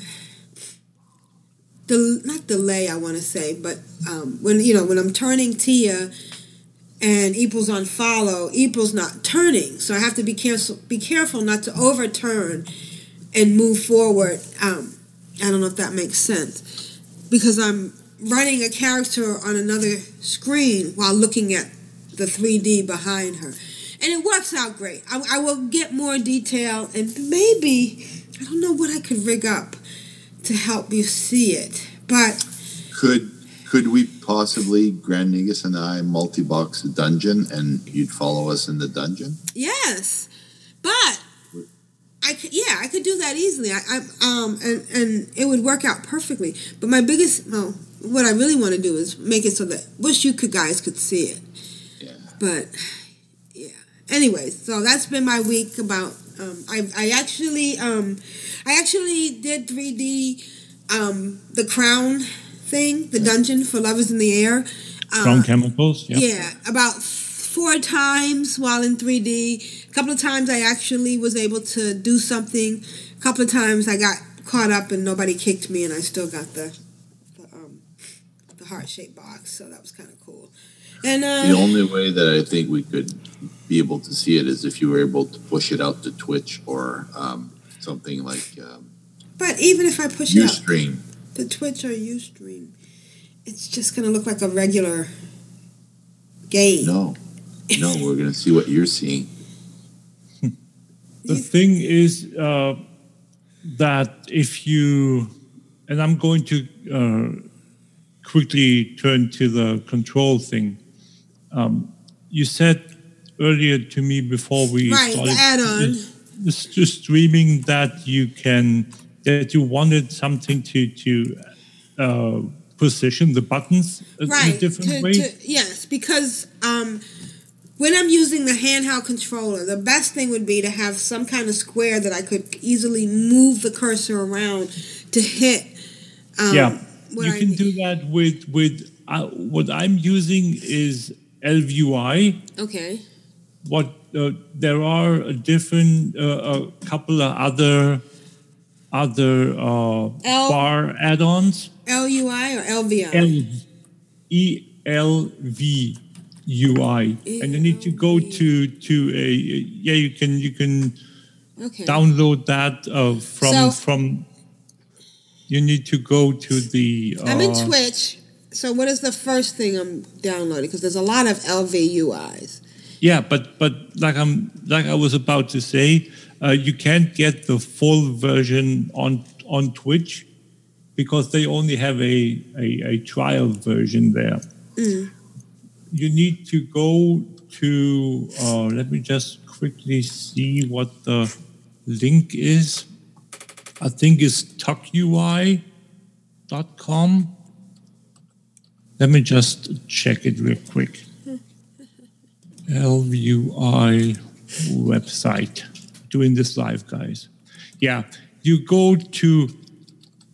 del- not delay, I want to say, but um, when you know when I'm turning Tia and April's on follow, April's not turning, so I have to be careful be careful not to overturn and move forward. Um, I don't know if that makes sense because I'm running a character on another screen while looking at the 3D behind her. And it works out great. I, I will get more detail and maybe, I don't know what I could rig up to help you see it. But Could could we possibly, Grand Nagus and I, multi-box a dungeon and you'd follow us in the dungeon? yes, but I could, yeah, I could do that easily. I, I um and and it would work out perfectly. But my biggest, well, what I really want to do is make it so that wish you could guys could see it. Yeah. But yeah. Anyways, so that's been my week about. Um, I I actually um I actually did 3D um the crown thing, the dungeon for Love is in the Air. Uh, Strong chemicals. Yeah. yeah, about four times while in 3D. A couple of times I actually was able to do something. A couple of times I got caught up and nobody kicked me, and I still got the the, the heart shaped box. So that was kind of cool. And uh, The only way that I think we could be able to see it is if you were able to push it out to Twitch or um, something like um, but even if I push it up, Ustream. the Twitch or Ustream, it's just gonna look like a regular game. No, no, we're gonna see what you're seeing. The thing is uh, that if you, and I'm going to uh, quickly turn to the control thing. Um, you said earlier to me before we Right, started add-on. this streaming that you can that you wanted something to to uh, position the buttons in a right different to- way. to- yes because um when i'm using the handheld controller the best thing would be to have some kind of square that i could easily move the cursor around to hit um, yeah, you I can do that with with uh, what I'm using is ElvUI. okay What uh, there are a different uh, a couple of other other uh, L- bar add-ons. lui or lvi L E L V U I, and you need to go to to a yeah. You can you can okay download that uh, from So- from. You need to go to the. Uh, i'm in twitch so what is the first thing i'm downloading because there's a lot of ElvUIs Yeah, but but like I'm like I was about to say, uh, you can't get the full version on on Twitch because they only have a a, a trial version there. Mm. You need to go to. Uh, let me just quickly see what the link is. I think it's tukui.com. Let me just check it real quick. ElvUI website. Doing this live, guys. Yeah, you go to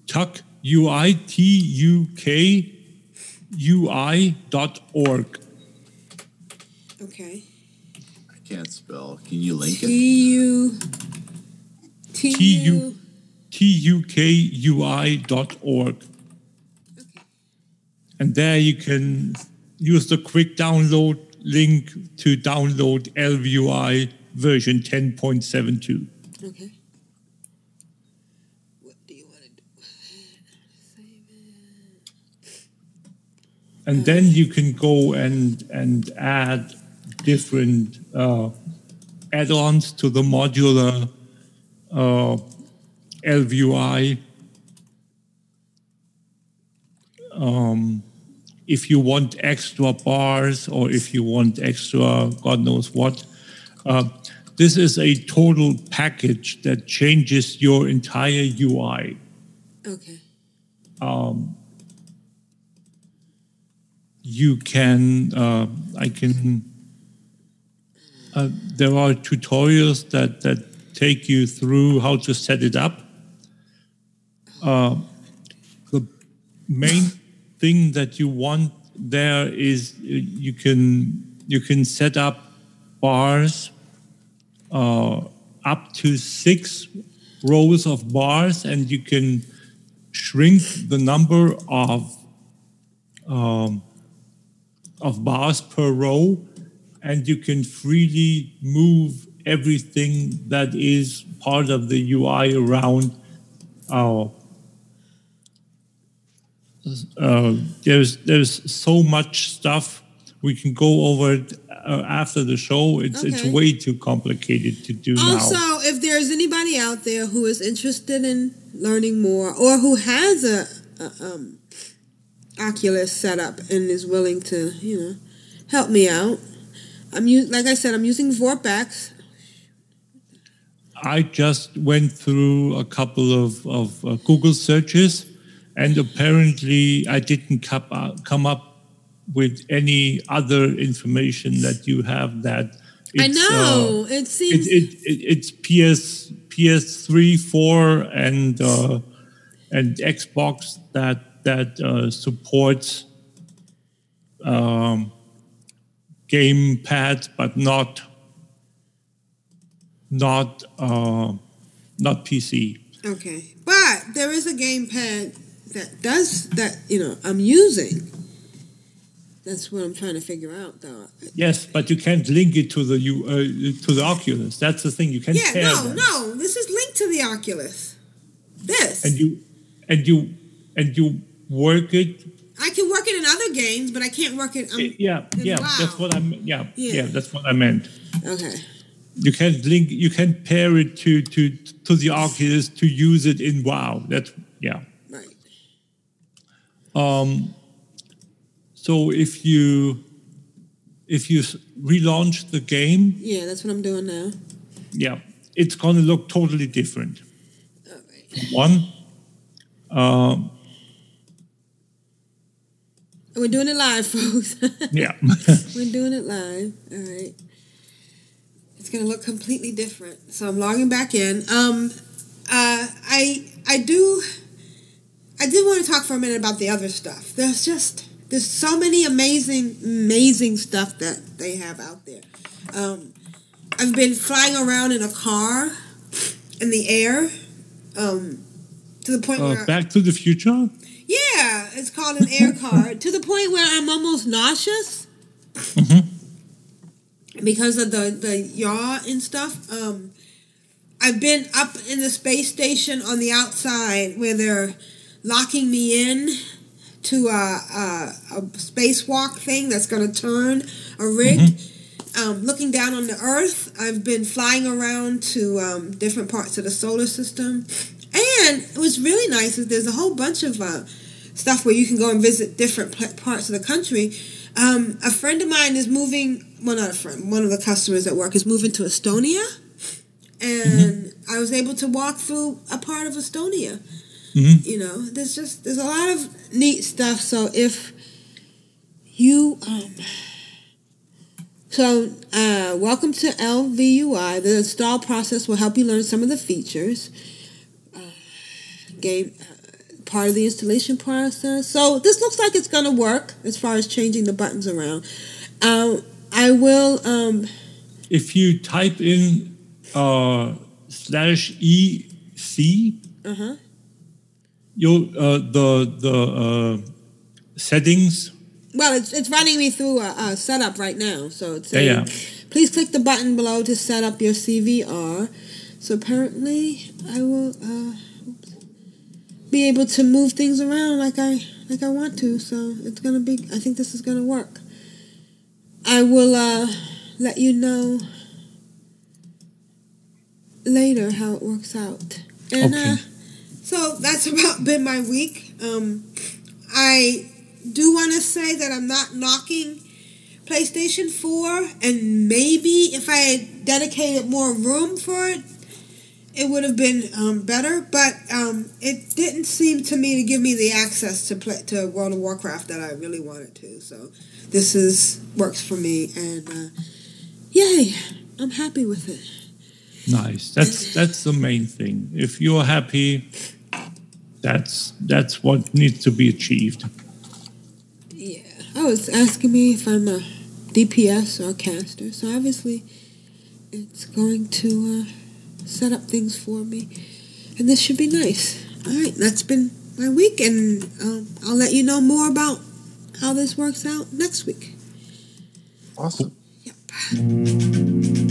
tuck ui t u k ui dot org. Okay. I can't spell. Can you link it? T U T T U. U T U K U I dot. And there you can use the quick download link to download ElvUI version 10.72. Okay. What do you want to do? Save it. And then you can go and, and add different uh, add-ons to the modular uh, ElvUI. Um, if you want extra bars or if you want extra God knows what. Uh, this is a total package that changes your entire UI. Okay. Um, you can, uh, I can, uh, there are tutorials that, that take you through how to set it up. Uh, the main thing that you want there is you can you can set up bars uh, up to six rows of bars, and you can shrink the number of um, of bars per row, and you can freely move everything that is part of the UI around our uh, there's there's so much stuff we can go over it uh, after the show. It's it's way too complicated to do Also, now. if there's anybody out there who is interested in learning more or who has a, a um, Oculus setup and is willing to, you know, help me out, I'm u- like I said, I'm using VorpX. I just went through a couple of of uh, Google searches, and apparently I didn't come up, come up with any other information that you have that. I it's, know uh, it seems. it, it, it, it's PS PS3, four, and uh, and Xbox that that uh, supports um, game pads, but not not uh, not PC. Okay, but there is a gamepad that does that. You know, I'm using. That's what I'm trying to figure out, though. Yes, but you can't link it to the you uh, to the Oculus. That's the thing. You can't Yeah, no, them. no. This is linked to the Oculus. This And you and you and you work it. I can work it in other games, but I can't work it. Um, Yeah, in yeah. WoW. That's what I'm. Yeah, Yeah. yeah, That's what I meant. Okay. You can't link. You can't pair it to to to the Oculus to use it in WoW. That's yeah. Um. So if you if you relaunch the game, Yeah, that's what I'm doing now. yeah, it's gonna look totally different. One, um, We're doing it live, folks. yeah, We're doing it live. All right. It's gonna look completely different. So I'm logging back in. Um, uh, I I do. I did want to talk for a minute about the other stuff. There's just there's so many amazing amazing stuff that they have out there. Um, I've been flying around in a car in the air. Um, to the point uh, where Back to the Future. yeah, it's called an air car. to the point where I'm almost nauseous because of the the yaw and stuff. Um, I've been up in the space station on the outside where they're locking me in to a, a, a spacewalk thing that's going to turn a rig. Um, looking down on the Earth, I've been flying around to um, different parts of the solar system, and what's really nice is there's a whole bunch of uh, stuff where you can go and visit different pl- parts of the country. Um, a friend of mine is moving. Well, not a friend. One of the customers at work is moving to Estonia, and I was able to walk through a part of Estonia. You know, there's just there's a lot of neat stuff. So if you um, so uh, welcome to ElvUI. The install process will help you learn some of the features. Uh, game uh, part of the installation process. So this looks like it's going to work as far as changing the buttons around. Um, I will. Um, If you type in uh, slash EC, uh you'll uh, the the uh, settings. Well, it's, it's running me through a, a setup right now. So it's Yeah, saying, yeah. please click the button below to set up your CVR. So apparently, I will uh, be able to move things around like I like I want to. So it's gonna be. I think this is gonna work. I will uh, let you know later how it works out. And Okay. uh, so that's about been my week. Um, I do want to say that I'm not knocking PlayStation 4, and maybe if I had dedicated more room for it, it would have been um, better. But um, it didn't seem to me to give me the access to play to World of Warcraft that I really wanted to. So this is works for me, and uh, yay, I'm happy with it. Nice. That's that's the main thing. If you're happy, that's that's what needs to be achieved. Yeah. I was asking me if I'm a DPS or a caster. So obviously, it's going to uh, set up things for me, and this should be nice. All right, that's been my week, and um, I'll let you know more about how this works out next week. Awesome. I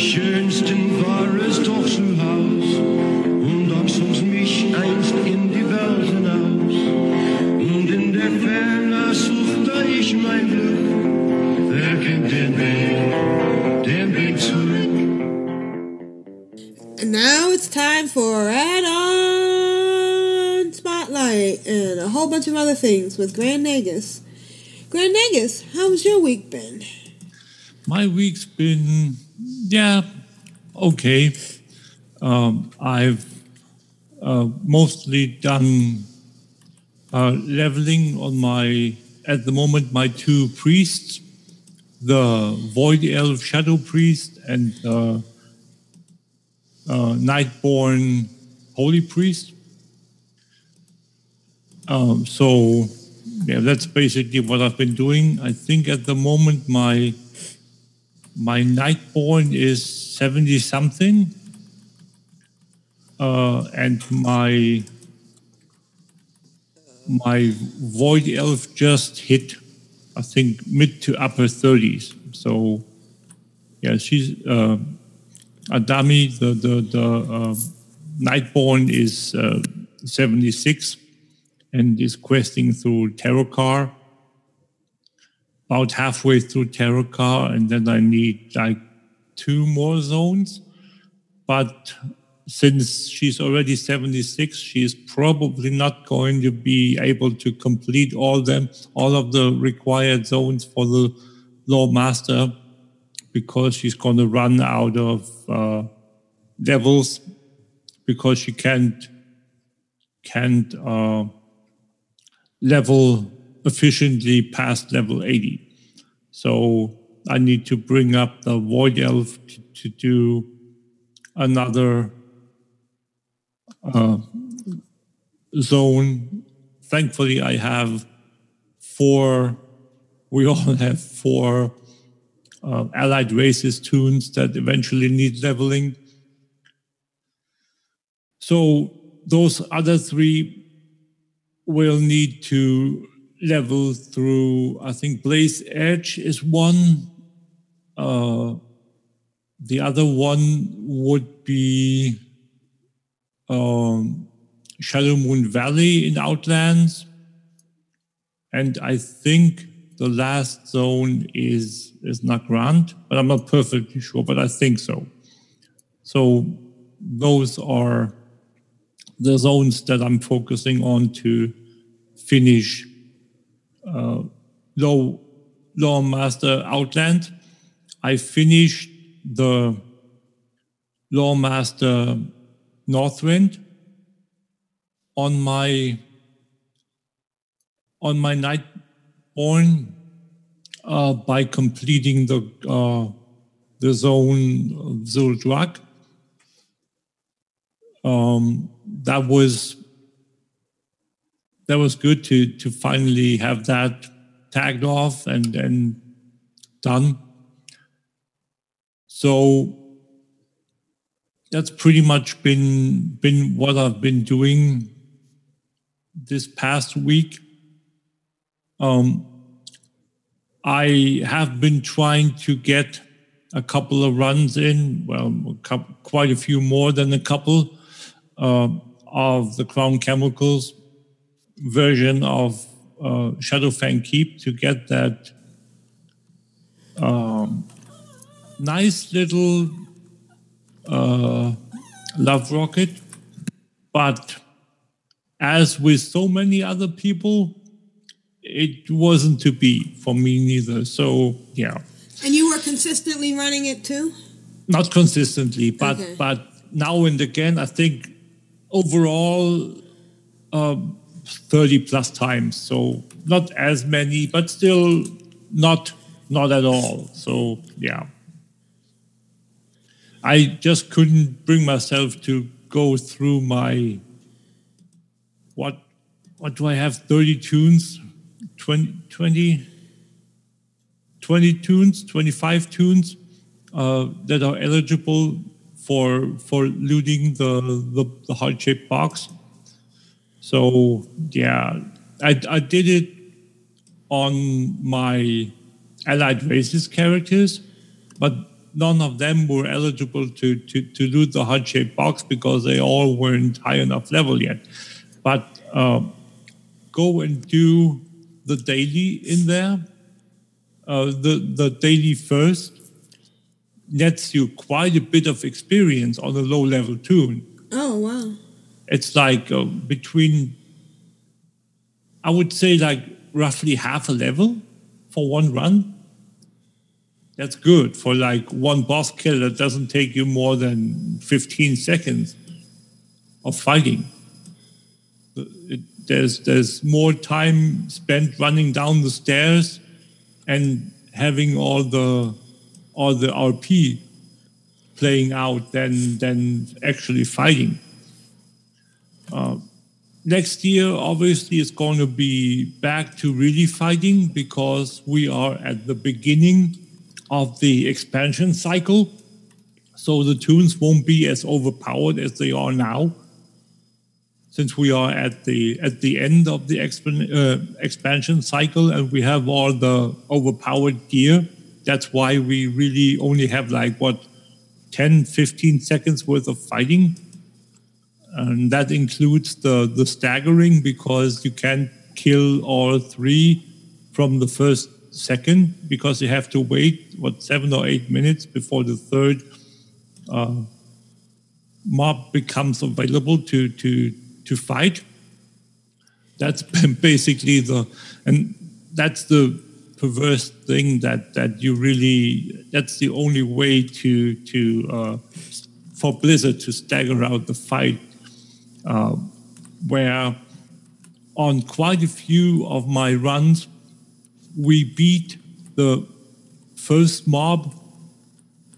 Am allerschönsten war es doch zu Haus und auch sonst mich einst in die Welt hinaus. Und in der Ferne suchte ich mein Glück. Wer kennt den Weg, den Weg zurück? And now it's time for add-on spotlight and a whole bunch of other things with Grand Nagus. Grand Nagus, how's your week been? My week's been yeah okay. Um, I've uh, mostly done uh, leveling on my at the moment my two priests, the Void Elf Shadow Priest and uh, uh, Nightborne Holy Priest. Um, so yeah, that's basically what I've been doing. I think at the moment my my Nightborne is seventy something, uh, and my my Void Elf just hit, I think mid to upper thirties. So yeah, she's uh, Adami. The the the uh, Nightborne is uh, seventy six and is questing through Terokkar. About halfway through Terokkar, and then I need like two more zones. But since she's already 76, she's probably not going to be able to complete all them, all of the required zones for the Loremaster, because she's going to run out of uh, levels, because she can't can't uh, level efficiently past level 80. So I need to bring up the Void Elf to, to do another uh, zone. Thankfully, I have four, we all have four uh, allied races tunes that eventually need leveling. So those other three will need to level through, I think Blade's Edge is one. Uh, the other one would be um, Shadowmoon Valley in Outlands. And I think the last zone is, is Nagrand, but I'm not perfectly sure, but I think so. So those are the zones that I'm focusing on to finish uh, Law, Loremaster Outland. I finished the Law Master Northrend on my on my Nightborne. uh, by completing the uh, the zone of Zul'Drak. Um, that was that was good to to finally have that tagged off and and done. So that's pretty much been been what I've been doing this past week. Um, I have been trying to get a couple of runs in, well, a couple, quite a few more than a couple uh, of the Crown Chemicals version of uh, Shadowfang Keep to get that um, nice little uh, love rocket. But as with so many other people, it wasn't to be for me neither. So yeah, And you were consistently running it too? not consistently, but Okay. but now and again, I think overall um, thirty plus times. So not as many, but still not not at all. So yeah, I just couldn't bring myself to go through my what what do I have? Thirty tunes, 20, 20 20 tunes, 25 tunes uh, that are eligible for for looting the the, the heart shaped box. So yeah, I, I did it on my allied races characters, but none of them were eligible to to, to loot the heart shaped box because they all weren't high enough level yet. But uh, go and do the daily in there uh, the the daily first nets you quite a bit of experience on a low level tune. Oh, wow. It's like uh, between, I would say, like roughly half a level for one run. That's good for like one boss kill that doesn't take you more than 15 seconds of fighting. It- there's there's more time spent running down the stairs and having all the all the RP playing out than than actually fighting. Uh, next year, obviously, it's going to be back to really fighting because we are at the beginning of the expansion cycle. So the tunes won't be as overpowered as they are now since we are at the at the end of the expan- uh, expansion cycle and we have all the overpowered gear that's why we really only have like what 10 15 seconds worth of fighting and that includes the the staggering because you can't kill all three from the first second because you have to wait what seven or eight minutes before the third uh, mob becomes available to to to fight. That's basically the and that's the perverse thing that that you really that's the only way to to uh, for Blizzard to stagger out the fight. Uh, where on quite a few of my runs we beat the first mob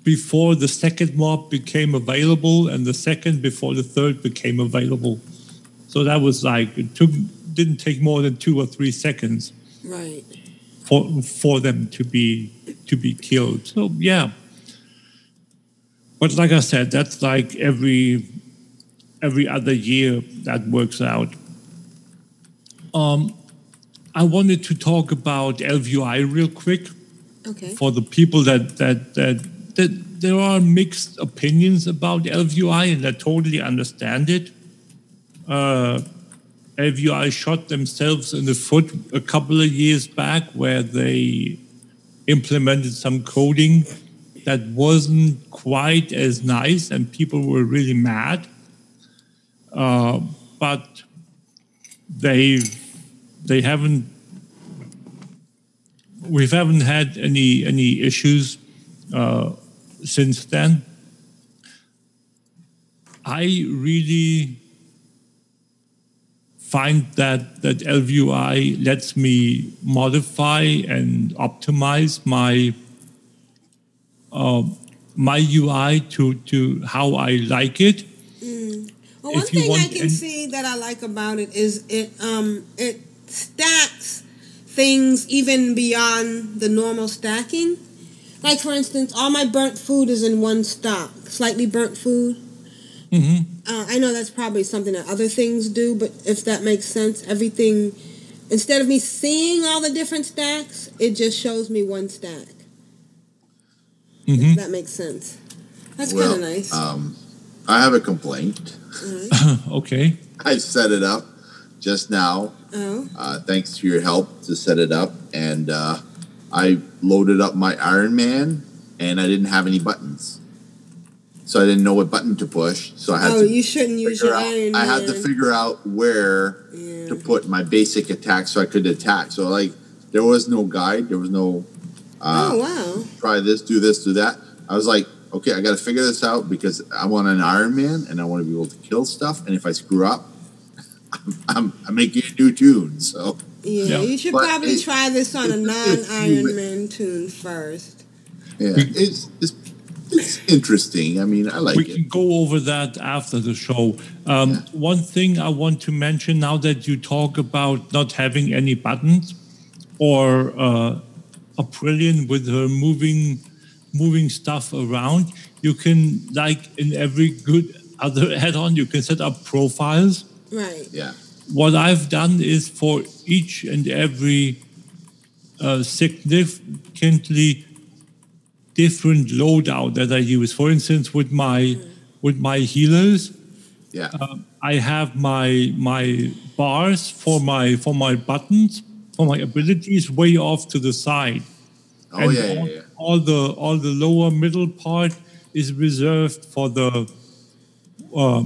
before the second mob became available and the second before the third became available. So that was like it took didn't take more than two or three seconds Right. for for them to be to be killed. So yeah. But like I said, that's like every every other year that works out. Um, I wanted to talk about ElvUI real quick Okay. for the people that that that that there are mixed opinions about ElvUI and I totally understand it. Uh, ElvUI shot themselves in the foot a couple of years back where they implemented some coding that wasn't quite as nice and people were really mad. Uh, but they they haven't we haven't had any any issues uh, since then. I really find that that ElvUI lets me modify and optimize my uh, my UI to to how I like it. Well, one If you thing I can an- see that I like about it is it um it stacks things even beyond the normal stacking. Like for instance, all my burnt food is in one stock. Slightly burnt food. Mm-hmm. Uh, I know that's probably something that other things do, but if that makes sense, everything instead of me seeing all the different stacks, it just shows me one stack. Mm-hmm. If that makes sense. That's Well, kind of nice. Um, I have a complaint. okay. I set it up just now. Oh. Uh, thanks to your help to set it up, and uh, I loaded up my Iron Man, and I didn't have any buttons, so I didn't know what button to push. So I had Oh, to. you shouldn't use figure your out- Iron I had to figure out where to put my basic attack so I could attack. So like, there was no guide. There was no. Uh, oh wow. try this, do this, do that. I was like, okay, I got to figure this out because I want an Iron Man and I want to be able to kill stuff. And if I screw up, I'm, I'm, I'm making a new tune. So Yeah, you should But probably it- try this on a non-Iron Man tune first. yeah, it's, it's it's interesting. I mean, I like we it. can go over that after the show. Um, One thing I want to mention now that you talk about not having any buttons or uh, Aprillian with her moving moving stuff around, you can like in every good other add-on, you can set up profiles. Right. Yeah. What I've done is for each and every uh, significantly different loadout that I use. For instance, with my with my healers, Yeah. um, I have my my bars for my for my buttons for my abilities way off to the side. Oh, And yeah, yeah, yeah. All the all the lower middle part is reserved for the uh,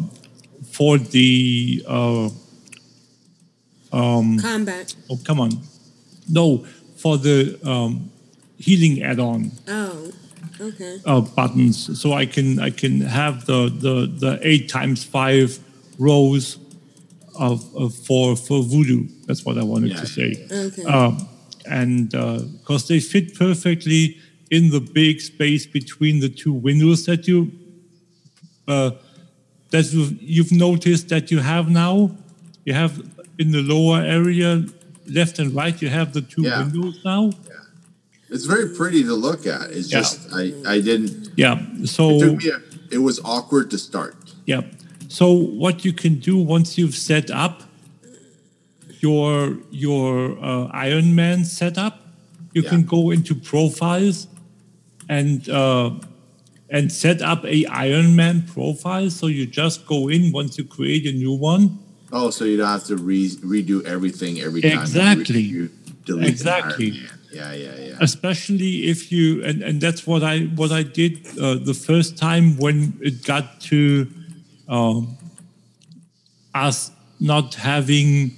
for the uh, um, Combat. oh come on no for the um, healing add-on Oh. Okay. uh, buttons, so I can I can have the the, the eight times five rows of, of for for voodoo. That's what I wanted to say. Okay. Um, and because they fit perfectly in the big space between the two windows that you uh, that you've, you've noticed that you have now. You have in the lower area, left and right. You have the two Yeah. windows now. Yeah. It's very pretty to look at. It's Yeah. just I I didn't. Yeah. So It. A, it was awkward to start. Yeah. So what you can do once you've set up your your uh, Iron Man setup, you can go into profiles and uh, and set up a Iron Man profile. So you just go in once you create a new one. Oh, so you don't have to re, redo everything every time. Exactly. You delete Exactly. Yeah, yeah, yeah. especially if you and, and that's what I what I did uh, the first time when it got to um, us not having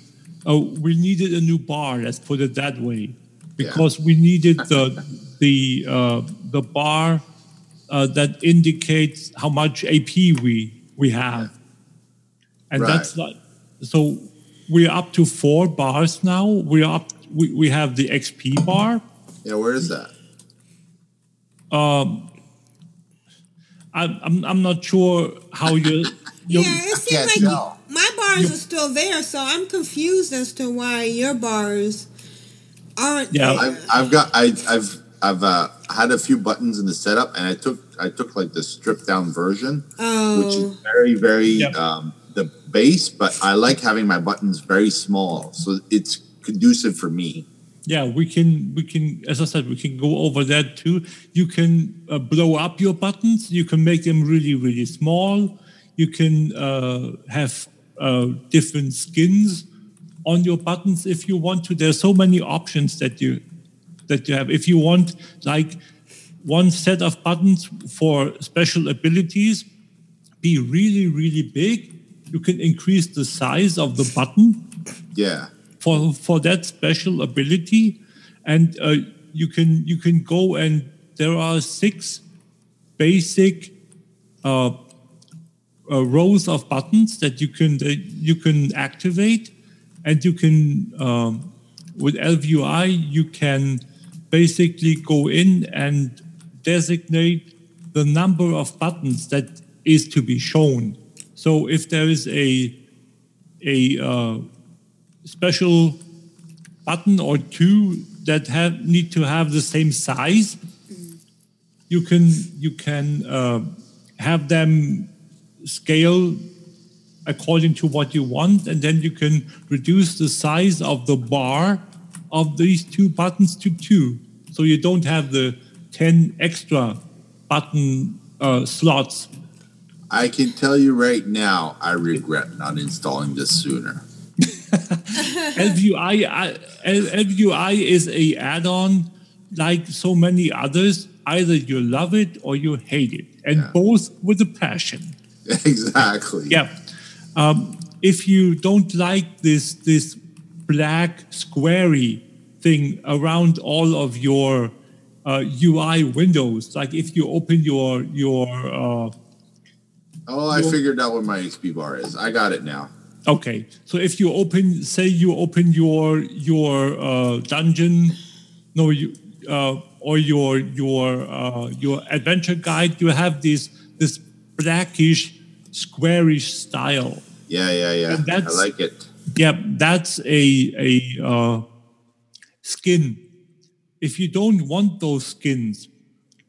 oh we needed a new bar let's put it that way because we needed the the uh, the bar uh, that indicates how much AP we we have and Right. that's not so we're up to four bars now we're up we, we have the XP bar Yeah, where is that? um, I'm, I'm I'm not sure how you. you Yeah, it seems like you- my bars are still there, so I'm confused as to why your bars aren't there. I've, I've got I, I've I've uh, had a few buttons in the setup, and I took I took like the stripped down version, which is Oh. very very um, the base. But I like having my buttons very small, so it's conducive for me. yeah, we can we can as I said we can go over that too. You can uh, blow up your buttons. You can make them really really small. You can uh, have uh, different skins on your buttons if you want to. There's so many options that you that you have. If you want like one set of buttons for special abilities, be really really big. You can increase the size of the button Yeah, for for that special ability, and uh, you can you can go and there are six basic uh, uh, rows of buttons that you can that you can activate, and you can um, with ElvUI you can basically go in and designate the number of buttons that is to be shown. So if there is a a uh, special button or two that have need to have the same size, you can you can uh, have them scale according to what you want, and then you can reduce the size of the bar of these two buttons to two, so you don't have the ten extra button uh, slots. I can tell you right now, I regret not installing this sooner. ElvUI, I- L- ElvUI is a add-on like so many others. Either you love it or you hate it, and both with a passion. exactly. Yeah. Um, if you don't like this this black squarey thing around all of your uh, UI windows, like if you open your your uh, Oh, I Well- figured out what my XP bar is. I got it now. Okay, so if you open, say you open your your uh, dungeon, no, you uh, or your your uh, your adventure guide, you have this this blackish, squarish style. Yeah, yeah, yeah. And I that's- like it. Yeah, that's a a uh, skin. If you don't want those skins,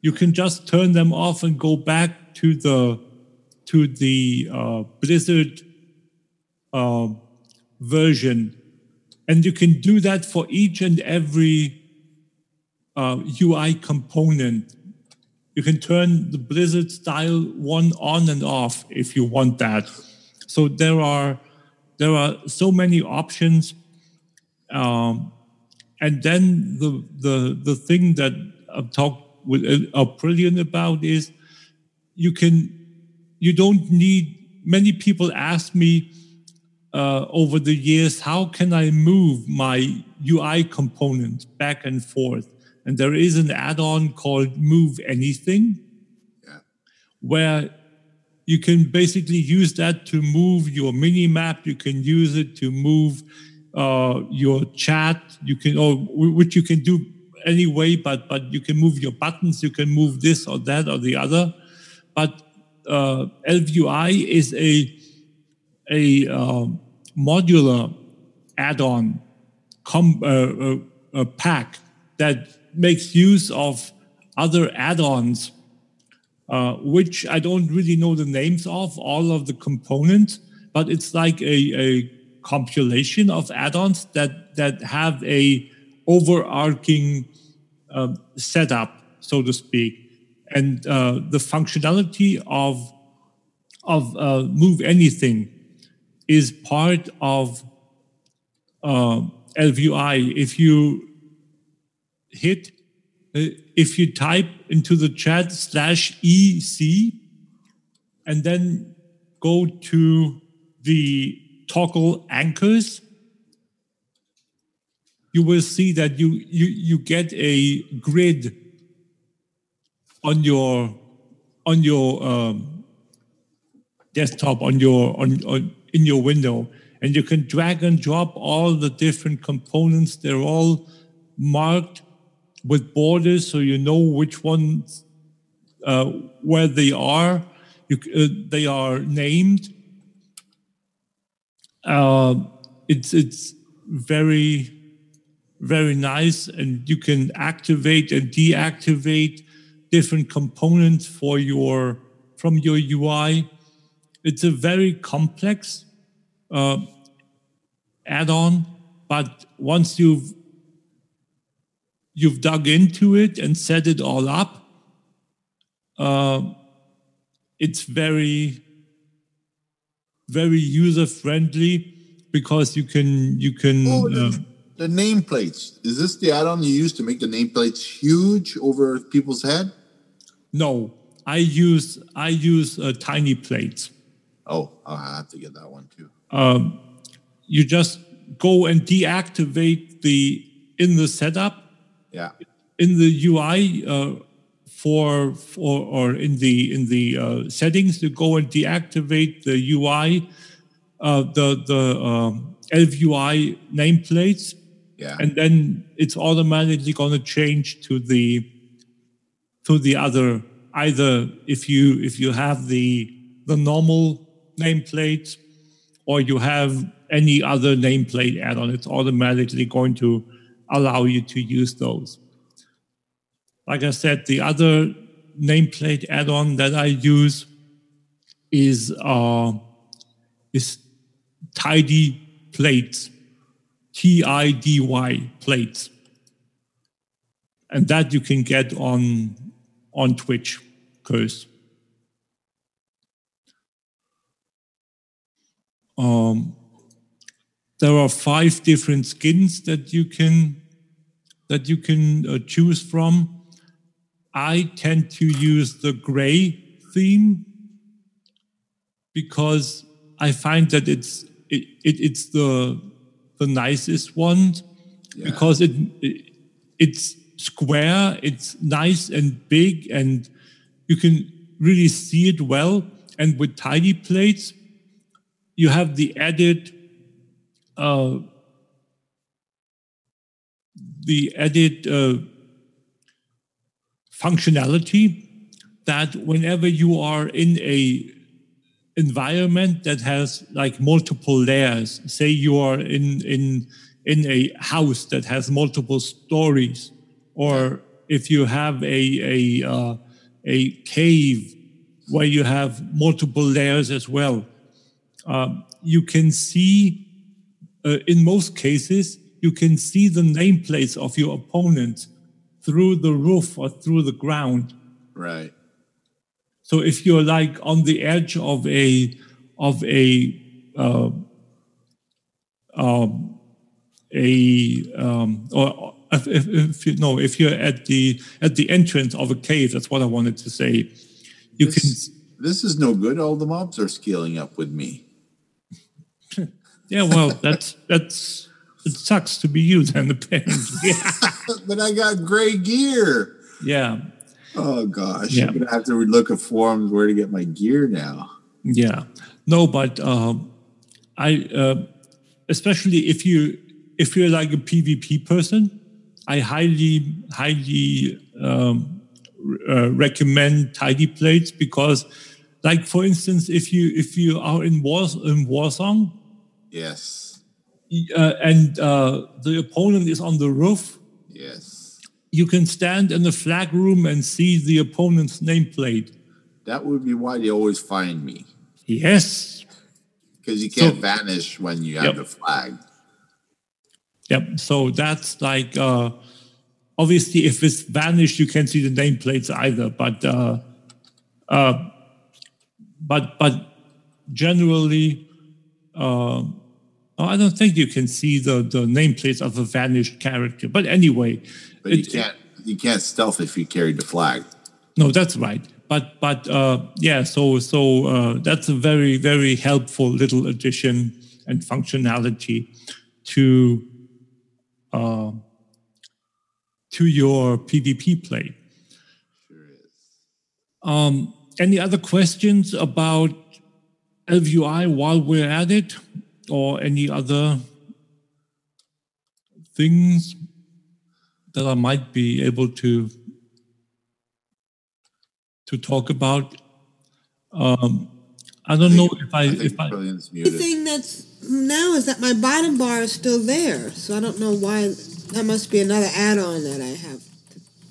you can just turn them off and go back to the to the uh, Blizzard uh, version, and you can do that for each and every uh, UI component. You can turn the Blizzard style one on and off if you want that. So there are there are so many options, um, and then the the the thing that I've talked with uh, Aprillian about is you can you don't need many people ask me uh, over the years how can i move my ui component back and forth? And there is an add-on called move anything where you can basically use that to move your mini map. You can use it to move uh, your chat. You can or which you can do anyway but but you can move your buttons. You can move this or that or the other. But uh, ElvUI is a a um, modular add-on com- uh, uh, uh, pack that makes use of other add-ons, uh, which I don't really know the names of all of the components, but it's like a, a compilation of add-ons that that have a overarching uh, setup, so to speak and uh, the functionality of of uh, move anything is part of uh, ElvUI. If you hit, if you type into the chat slash EC, and then go to the toggle anchors, you will see that you you you get a grid on your on your um, desktop on your on, on in your window. And you can drag and drop all the different components. They're all marked with borders so you know which ones uh, where they are you, uh, they are named uh, it's it's very very nice and you can activate and deactivate different components for your from your UI. It's a very complex uh, add-on, but once you've you've dug into it and set it all up, uh, it's very very user friendly because you can you can. Oh, uh, the, the nameplates. Is this the add-on you use to make the nameplates huge over people's head? No, I use I use uh, tidy plates. Oh, I'll have to get that one too. Um, you just go and deactivate the in the setup Yeah. in the UI uh, for for or in the in the uh, settings. You go and deactivate the UI, uh, the the um, ElvUI nameplates, Yeah. and then it's automatically going to change to the to the other. Either if you if you have the the normal nameplate, or you have any other nameplate add-on, it's automatically going to allow you to use those. Like I said, the other nameplate add-on that I use is uh, is tidy plates, T I D Y plates, and that you can get on on Twitch, curse. Um, there are five different skins that you can that you can uh, choose from. I tend to use the gray theme because I find that it's it, it it's the the nicest one because it, it it's square, it's nice and big, and you can really see it well. And with tidy plates, you have the added uh, the added uh, functionality that whenever you are in a environment that has like multiple layers say you are in in in a house that has multiple stories or if you have a a uh, a cave where you have multiple layers as well um, you can see uh, in most cases you can see the nameplates of your opponent through the roof or through the ground Right. so if you're like on the edge of a of a uh, um, a um, or if, if, if you know if you're at the at the entrance of a cave, that's what I wanted to say. You this, This is no good. All the mobs are scaling up with me. yeah well that's that's it sucks to be you then apparently but I got gray gear. yeah Oh gosh. Yeah. I'm gonna have to look at forums where to get my gear now. Yeah, no, but um, I uh, especially if you if you're like a PvP person, I highly highly um, uh, recommend tidy plates because, like for instance, if you if you are in war in Warsong Yes. Uh, and uh, the opponent is on the roof, Yes. you can stand in the flag room and see the opponent's nameplate. That would be why they always find me. Yes. Because you can't So- vanish when you have Yep. the flag. Yep. So that's like uh, obviously if it's vanished, you can't see the nameplates either. But uh, uh, but but generally, uh, I don't think you can see the the nameplates of a vanished character. But anyway, But you can't you can't stealth if you carry the flag. no, that's right. But but uh, yeah, so so uh, that's a very very helpful little addition and functionality to uh, to your PvP play. Sure Um, any other questions about ElvUI while we're at it, or any other things that I might be able to to talk about? Um, I don't know if I, if I The thing that's now is that my bottom bar is still there, so I don't know why. That must be another add-on that I have.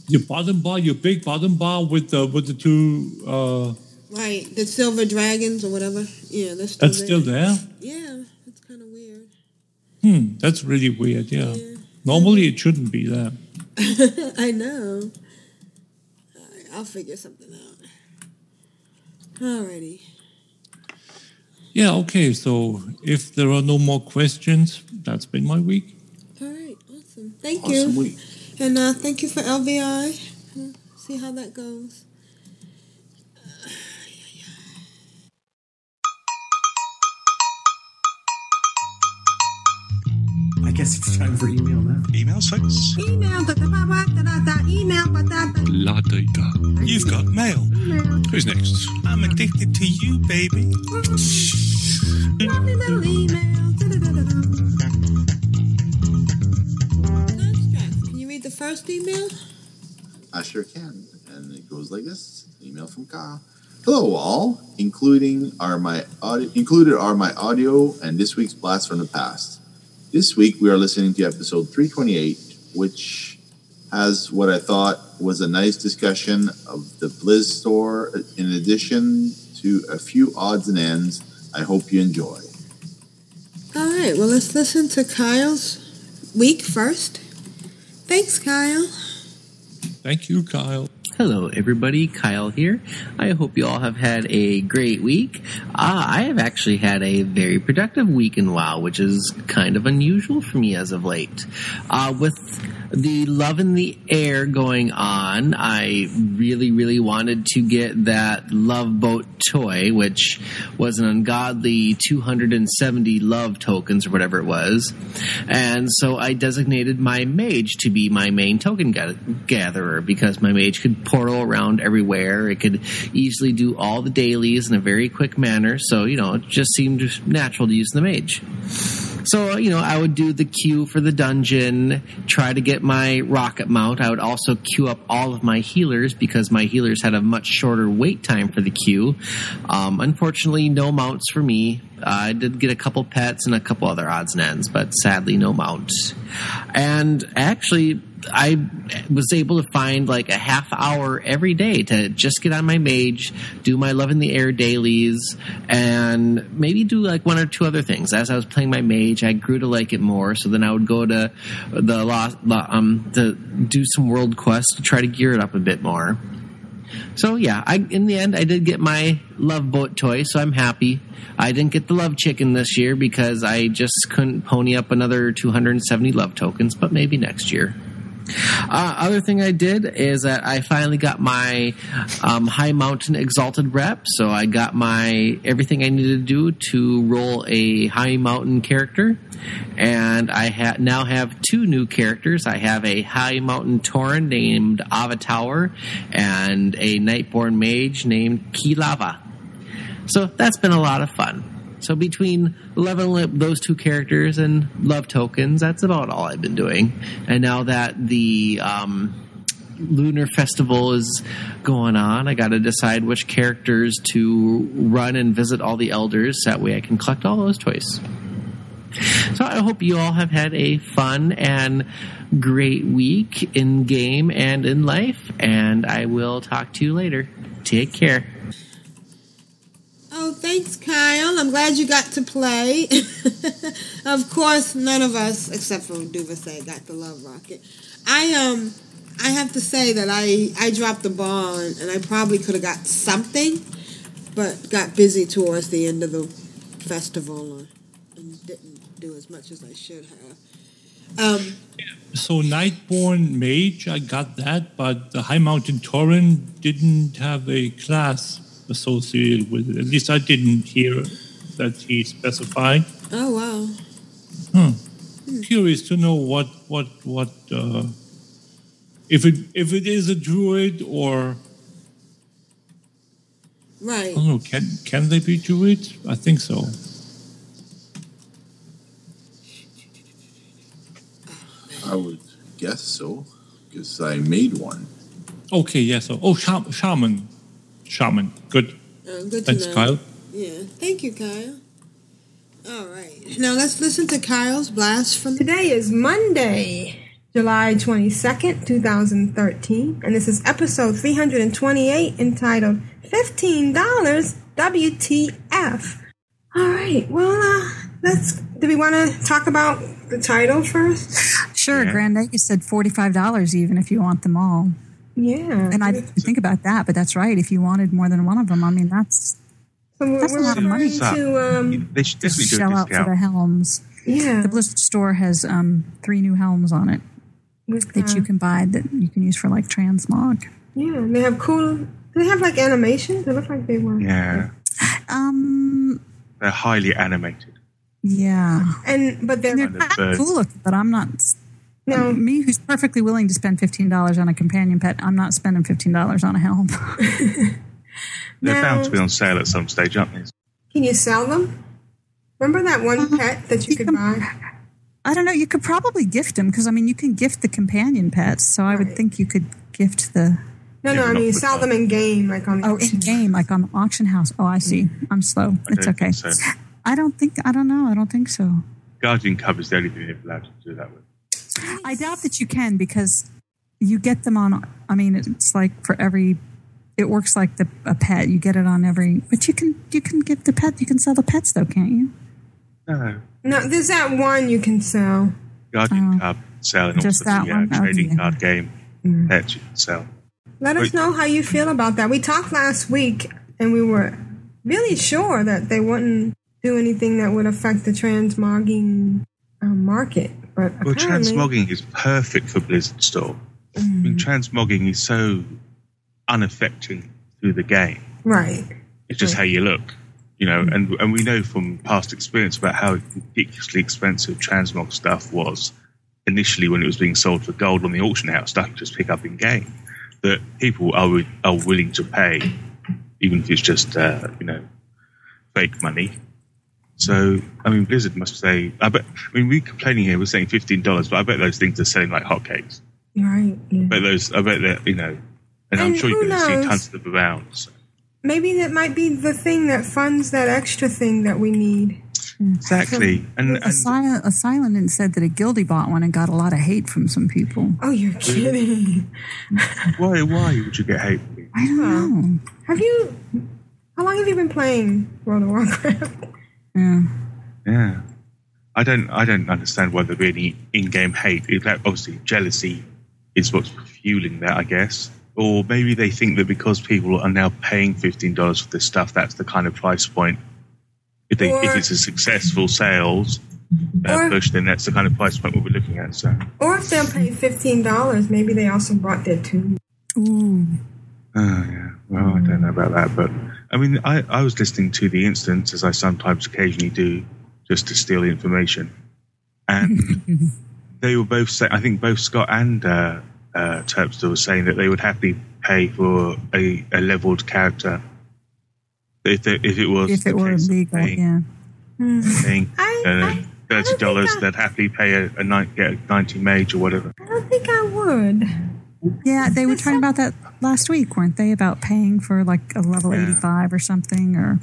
your bottom bar, your big bottom bar with the with the two. Uh, Right, the silver dragons or whatever. Yeah, that's still that's there. still there. Yeah, that's kind of weird. Hmm, that's really weird. Yeah. Normally it shouldn't be there. I know. I'll figure something out. Alrighty. Yeah. Okay. So if there are no more questions, that's been my week. All right, awesome. Thank Awesome you. week. And uh, thank you for ElvUI. See how that goes. Guess guess it's time for email now. Email folks. Email, da, da, ba, ba, da, da, da, email, ba, da, da. La da da. You've got mail. Who's next? I'm addicted to you, baby. Lovely little email. da, da, da, da, da. Can you read the first email? I sure can. And it goes like this. Email from Kyle. Hello all, including are my audio, included are my audio and this week's blast from the past. This week we are listening to episode 328, which has what I thought was a nice discussion of the Blizz store uh, in addition to a few odds and ends. I hope you enjoy. All right, well, let's listen to Kyle's week first. Thanks, Kyle. Thank you, Kyle. Hello, everybody. Kyle here. I hope you all have had a great week. Uh, I have actually had a very productive week in WoW, which is kind of unusual for me as of late. Uh, with the love in the air going on, I really, really wanted to get that love boat toy, which was an ungodly 270 love tokens or whatever it was. And so I designated my mage to be my main token gatherer because my mage could portal around everywhere. It could easily do all the dailies in a very quick manner. So, you know, it just seemed natural to use the mage. So, you know, I would do the queue for the dungeon, try to get my rocket mount. I would also queue up all of my healers because my healers had a much shorter wait time for the queue. Um, unfortunately, no mounts for me. Uh, I did get a couple pets and a couple other odds and ends, but sadly, no mounts. And actually, I was able to find like a half hour every day to just get on my mage, do my love in the air dailies, and maybe do like one or two other things. As I was playing my mage, I grew to like it more. So then I would go to the lost, um to do some world quests to try to gear it up a bit more. So yeah, I in the end I did get my love boat toy, so I'm happy. I didn't get the love chicken this year because I just couldn't pony up another 270 love tokens, but maybe next year. Uh, other thing I did is that I finally got my um, Highmountain Exalted rep. So I got my everything I needed to do to roll a Highmountain character, and I ha- now have two new characters. I have a Highmountain Tauren named Avatower, and a Nightborne Mage named Kilava. So that's been a lot of fun. So between leveling up those two characters and love tokens, that's about all I've been doing. And now that the um, Lunar Festival is going on, I got to decide which characters to run and visit all the elders. That way, I can collect all those toys. So I hope you all have had a fun and great week in game and in life. And I will talk to you later. Take care. Oh, thanks, Kyle. I'm glad you got to play. of course, none of us, except for Duvasay, got the love rocket. I um, I have to say that I I dropped the ball and, and I probably could have got something, but got busy towards the end of the festival and, didn't do as much as I should have. Um, So Nightborne Mage, I got that, but the Highmountain Tauren didn't have a class associated with it. At least I didn't hear that he specified. oh wow. Hmm. Curious to know what what what uh, if it if it is a druid or Right. I don't know. Can can they be druids? I think so. I would guess so, because I made one. Okay, yes. so oh, sha- shaman, shaman. Good. Uh, good to Thanks, know. Kyle. Yeah. Thank you, Kyle. All right. Now let's listen to Kyle's blast from Today is Monday, July 22nd, 2013, and this is episode 328 entitled $15 WTF. All right, well, uh, let's, do we want to talk about the title first? Sure, Grand you said forty-five dollars even if you want them all. Yeah, and I didn't think about that, but that's right. If you wanted more than one of them, I mean that's So that's a lot of money to, um, They should to definitely do shell a out for the helms. Yeah. the Blizzard store has um, three new helms on it With, that you uh, can buy that you can use for like transmog. yeah, and they have cool, do they have like animations? They look like they were. Yeah, Um, they're highly animated. Yeah. And but they're, they're kind of cool looking, but I'm not. No. me who's perfectly willing to spend fifteen dollars on a companion pet, I'm not spending fifteen dollars on a helm. They're Now- bound to be on sale at some stage, aren't they? Can you sell them? Remember that one Uh-huh. pet that you could buy? I don't know. You could probably gift them because I mean, you can gift the companion pets, so I would think you could gift the. No, no, I mean sell them in game, like on the Oh, in game, like on the auction house. Oh, I see. I'm slow. I It's okay. so. I don't think. I don't know. I don't think so. Guardian Cub is the only thing they're allowed to do that with. I doubt that you can because you get them on. I mean, it's like for every. It works like the a pet. You get it on every. But you can you can get the pet. You can sell the pets though, can't you? No. No, there's that one you can sell. Guardian Cub sell and Oh. Just that the uh, one? Oh, trading Okay. card game pets you can sell. Let us know how you feel about that. We talked last week, and we were really sure that they wouldn't do anything that would affect the transmogging uh, market. But Well, apparently, transmogging is perfect for Blizzard Store. I Mm. mean, transmogging is so unaffecting through the game. right? It's just how you look, you know. And and we know from past experience about how ridiculously expensive transmog stuff was initially when it was being sold for gold on the auction house. Stuff you just pick up in game that people are are willing to pay, even if it's just uh, you know fake money. So I mean, Blizzard must say. I bet. I mean, we're complaining here. We're saying fifteen dollars, but I bet those things are selling like hotcakes. Right. I bet those. I bet that you know. And, I'm sure you're going to see tons of them around. So. Maybe that might be the thing that funds that extra thing that we need. Hmm. Exactly. And, a, silent, a silent said that a guildy bought one and got a lot of hate from some people. Oh, you're kidding. why? Why would you get hate? I don't know. Have you? How long have you been playing World of Warcraft? Yeah. Yeah. I don't. I don't understand why there'd be any in-game hate. Obviously, jealousy is what's fueling that, I guess. Or maybe they think that because people are now paying fifteen dollars for this stuff, that's the kind of price point. If they, if it's a successful sales uh, Or- push, then that's the kind of price point we'll be looking at. So, Or if they'll pay fifteen dollars, maybe they also brought their tune. Ooh. Oh, yeah. Well, I don't know about that, but I mean, I, I was listening to the instance as I sometimes occasionally do, just to steal the information, and they were both saying. I think both Scott and uh, uh, Turpster were saying that they would happily pay for a, a leveled character if they, if it was If it were legal, paying, yeah. paying uh, thirty dollars. They'd happily pay a, a nine, a ninety mage or whatever. I don't think I would. Yeah, they were talking about that last week, weren't they? About paying for like a level Yeah. 85 or something, or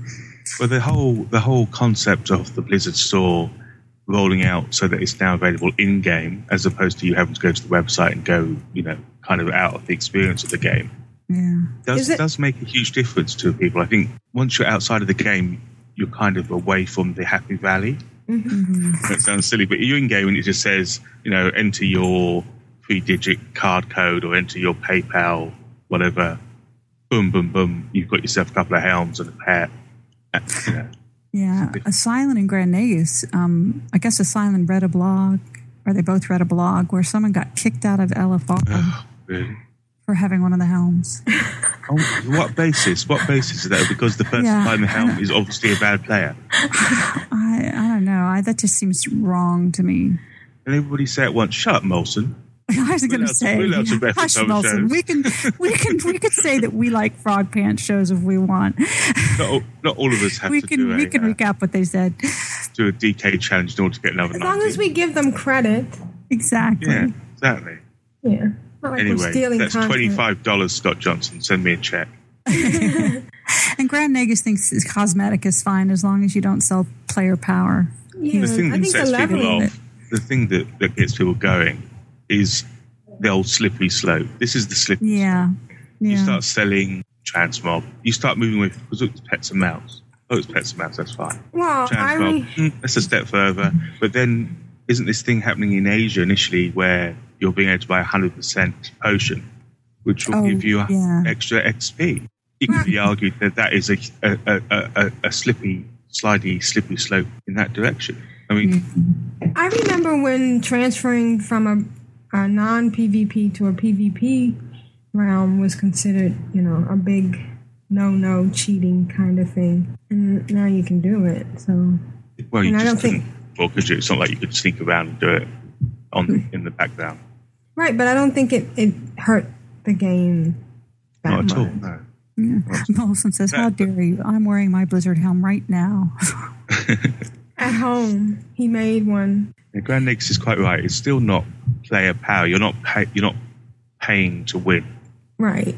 Well, the whole the whole concept of the Blizzard store rolling out so that it's now available in game, as opposed to you having to go to the website and go, you know, kind of out of the experience of the game, yeah. does it- does make a huge difference to people. I think once you're outside of the game, you're kind of away from the happy valley. Mm-hmm. That sounds silly, but you're in game and it just says, you know, enter your three digit card code or enter your PayPal, whatever. Boom, boom, boom. You've got yourself a couple of helms and a pet. You know. Yeah, Asylum and Grand Nagus. Um, I guess Asylum read a blog, or they both read a blog where someone got kicked out of LFR Really? for having one of the helms. Oh, what basis? What basis is that? Because the person Yeah, behind the helm is obviously a bad player. I I don't know. I, that just seems wrong to me. And everybody say at once, "Shut up, Molson." I was going to to- say, we're allowed to reference hush, Nelson. We can, we can, we could say that we like frog pants shows if we want. Not all, not all of us have We to can, do a, we can uh, recap what they said. do a DK challenge in order to get another As night. long as we give them credit. Exactly. Yeah, exactly. Yeah. Not like we're anyway, stealing that's twenty five dollars, Scott Johnson. Send me a check. And Grand Nagus thinks his cosmetic is fine as long as you don't sell player power. Yeah, the thing I think the sets people off, the thing that, that gets people going, is the old slippery slope. This is the slippery Yeah. You Yeah. start selling transmog. You start moving with because it's pets and mouse. Oh, it's pets and mouse. That's fine. Well, I Transmog. re- mm, that's a step further. But then, isn't this thing happening in Asia initially, where you're being able to buy hundred percent potion, which will Oh, give you yeah. extra XP? It could be argued that that is a a, a, a, a a slippy, slidey, slippery slope in that direction. I mean, I remember when transferring from a, a non PvP to a PvP realm was considered, you know, a big no no cheating kind of thing. And now you can do it. So Well, you And I don't think- couldn't. Well, could you? It's not like you could sneak around and do it on hmm. in the background. Right, but I don't think it, it hurt the game that Not at all. much. No. Yeah. Molson says, "How dare you? I'm wearing my Blizzard helm right now." At home, he made one. Yeah, Grand Nix is quite right. It's still not player power. You're not pay, you're not paying to win. Right.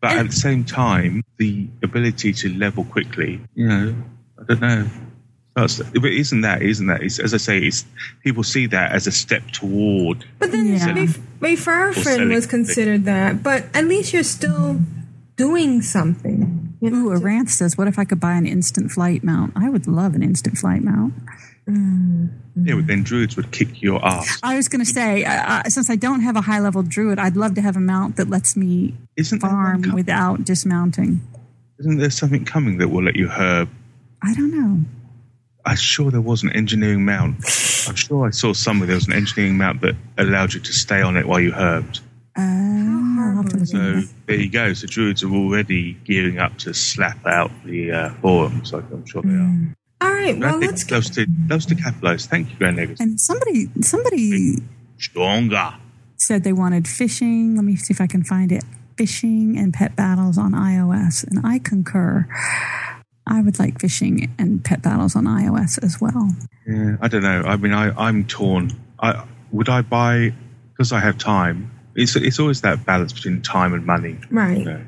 But at the same time, the ability to level quickly, you know, I don't know. That's, but isn't that, isn't that, it's, as I say, it's, people see that as a step toward. But then Yeah. Bef- Befurfin selling was it. considered that. But at least you're still doing something. You know, Ooh, Aranth says, "What if I could buy an instant flight mount? I would love an instant flight mount." Yeah, but then druids would kick your ass. I was going to say, uh, uh, since I don't have a high level druid, I'd love to have a mount that lets me Isn't there farm without dismounting. Isn't there something coming that will let you herb? I don't know. I'm sure there was an engineering mount. I'm sure I saw somewhere there was an engineering mount that allowed you to stay on it while you herbed. I'll have to look So there you go. So druids are already gearing up to slap out the uh, forums, like I'm sure they Mm. are. All right, And I well, think let's loves to loves to capitalise. Thank you, Grand Nagus. And somebody, somebody Stronger. said they wanted fishing. Let me see if I can find it. Fishing and pet battles on iOS, and I concur. I would like fishing and pet battles on iOS as well. Yeah, I don't know. I mean, I, I'm torn. I would I buy because I have time. It's it's always that balance between time and money. right. You know?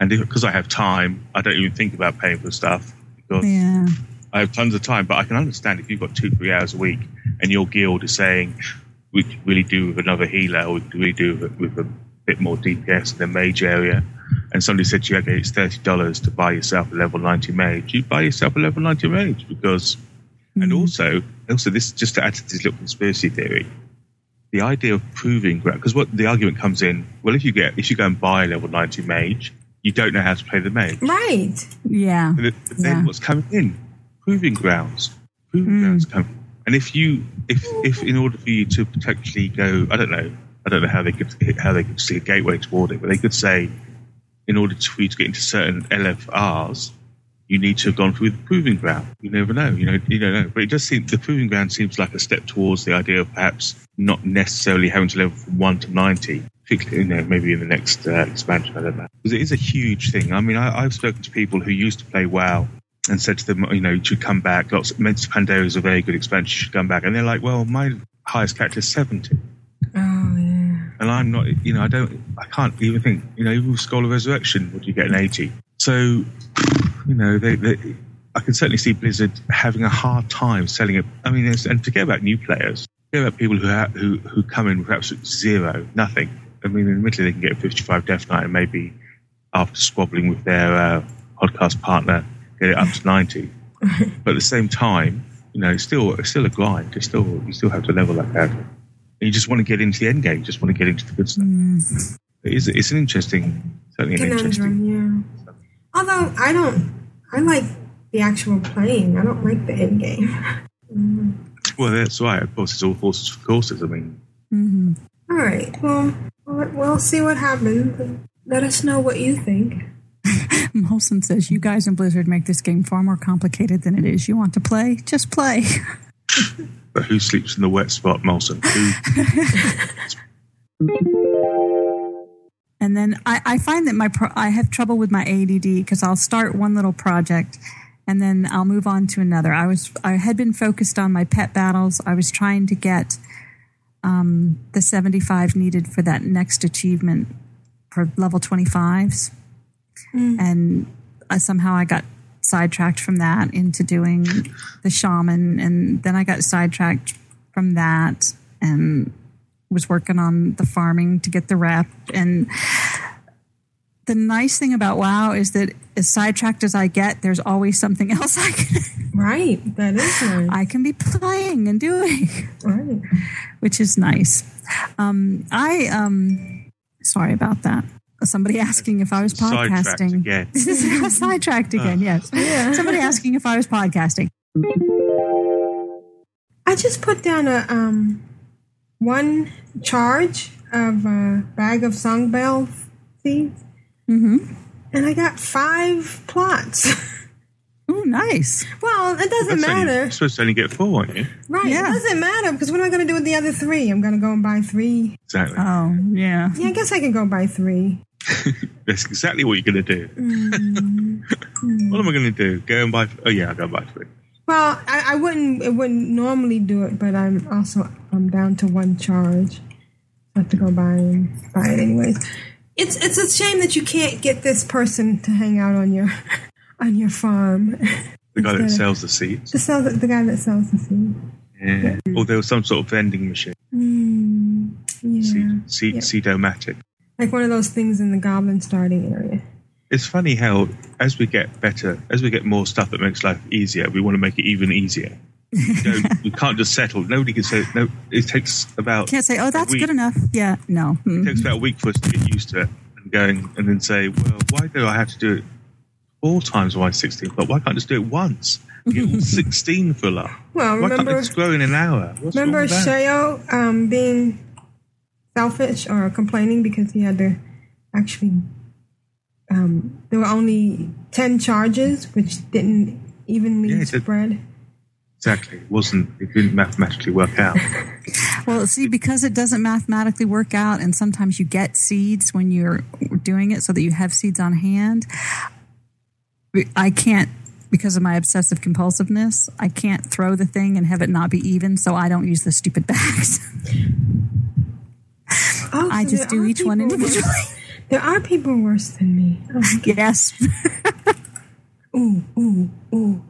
And because I have time, I don't even think about paying for stuff because Yeah. I have tons of time. But I can understand if you've got two, three hours a week and your guild is saying we could really do with another healer or we could really do with, with a bit more DPS in the mage area. And somebody said to you, okay, it's $30 to buy yourself a level 90 mage. You buy yourself a level 90 mage because, and mm-hmm. also, also this just to add to this little conspiracy theory, the idea of proving because what the argument comes in, well, if you get if you go and buy a level 90 mage, you don't know how to play the mage. Right. Yeah. But then Yeah. what's coming in? Proving grounds. Proving grounds come. And if you, if, if in order for you to potentially go, I don't know, I don't know how they could, how they could see a gateway toward it, but they could say, in order for you to get into certain LFRs, you need to have gone through the proving ground. You never know. You know, you don't know. But it does seem the proving ground seems like a step towards the idea of perhaps not necessarily having to level from one to ninety. Particularly, you know, maybe in the next uh, expansion. I don't know because it is a huge thing. I mean, I, I've spoken to people who used to play WoW and said to them, you know, you should come back. Lots of Mists of Pandaria is a very good expansion. You should come back. And they're like, well, my highest character is seventy. Oh, yeah. And I'm not, you know, I don't, I can't even think, you know, even with Scroll of Resurrection, would you get an 80? So, you know, they, they, I can certainly see Blizzard having a hard time selling it. I mean, and forget about new players, forget about people who, ha- who, who come in with absolute zero, nothing. I mean, admittedly, they can get a 55 Death Knight and maybe after squabbling with their uh, podcast partner, get it up to 90. but at the same time, you know, it's still, it's still a grind. It's still, you still have to level that. And you just want to get into the end game, you just want to get into the good stuff. It is, it's an interesting, certainly an interesting. Yeah. Although I don't, I like the actual playing. I don't like the end game. Mm. Well, that's right. Of course, it's all horses for courses. I mean, Mm-hmm. All right. We'll we'll see what happens. Let us know what you think. Molson says, You guys in Blizzard make this game far more complicated than it is. You want to play? Just play. but who sleeps in the wet spot, Molson? and then I, I, find that my pro- I have trouble with my ADD because I'll start one little project and then I'll move on to another. I was I had been focused on my pet battles. I was trying to get um, the 75 needed for that next achievement for level 25s. Mm. And I, somehow I got sidetracked from that into doing the shaman. And then I got sidetracked from that and was working on the farming to get the rep. And the nice thing about WoW is that as sidetracked as I get, there's always something else I can. Right, that is nice. I can be playing and doing, right, which is nice. Um, I um, sorry about that. Somebody asking if I was Sidetracked podcasting. again. This is sidetracked again. Yes. Yeah. Somebody asking if I was podcasting. I just put down a um one charge of a bag of songbell seeds, mm-hmm. and I got five plots. Oh, nice. Well, it doesn't That's only- matter. you're supposed to only get four, aren't you? Right. Yeah. It doesn't matter because what am I going to do with the other three? I'm going to go and buy three. Exactly. Oh, yeah. Yeah, I guess I can go buy three. That's exactly what you're going to do. Mm. What am I going to do? Go and buy? Oh yeah, I'll go and buy three. Well, I, I wouldn't. It wouldn't normally do it, but I'm also I'm down to one charge. I have to go buy and buy it anyways. It's it's a shame that you can't get this person to hang out on your on your farm. The guy that sells the seeds. The sell the guy that sells the seeds. Yeah. Or there was some sort of vending machine. Mm, yeah, Seed, Yeah. Seedomatic. Like one of those things in the goblin starting area. It's funny how as we get better, as we get more stuff that makes life easier, we want to make it even easier. You know, we can't just settle. Nobody can say no. It takes about Can't say, oh, that's good enough. Yeah, no. It takes about a week for us to get used to it and going and then say, well, why do I have to do it four times why 16? But why can't I just do it once? and Get all 16 full up. Well, why can't remember- they just grow in an hour? What's Remember with that? Sheo um, being selfish or complaining because he had to actually. Um, there were only ten charges, which didn't evenly Yeah, it spread. Exactly. It wasn't, it didn't mathematically work out. Well, see, because it doesn't mathematically work out, and sometimes you get seeds when you're doing it so that you have seeds on hand. I can't, because of my obsessive compulsiveness, I can't throw the thing and have it not be even, so I don't use the stupid bags. Oh, I so just do each one people individually. worse- There are people worse than me. Oh, okay. Yes. ooh, ooh, ooh.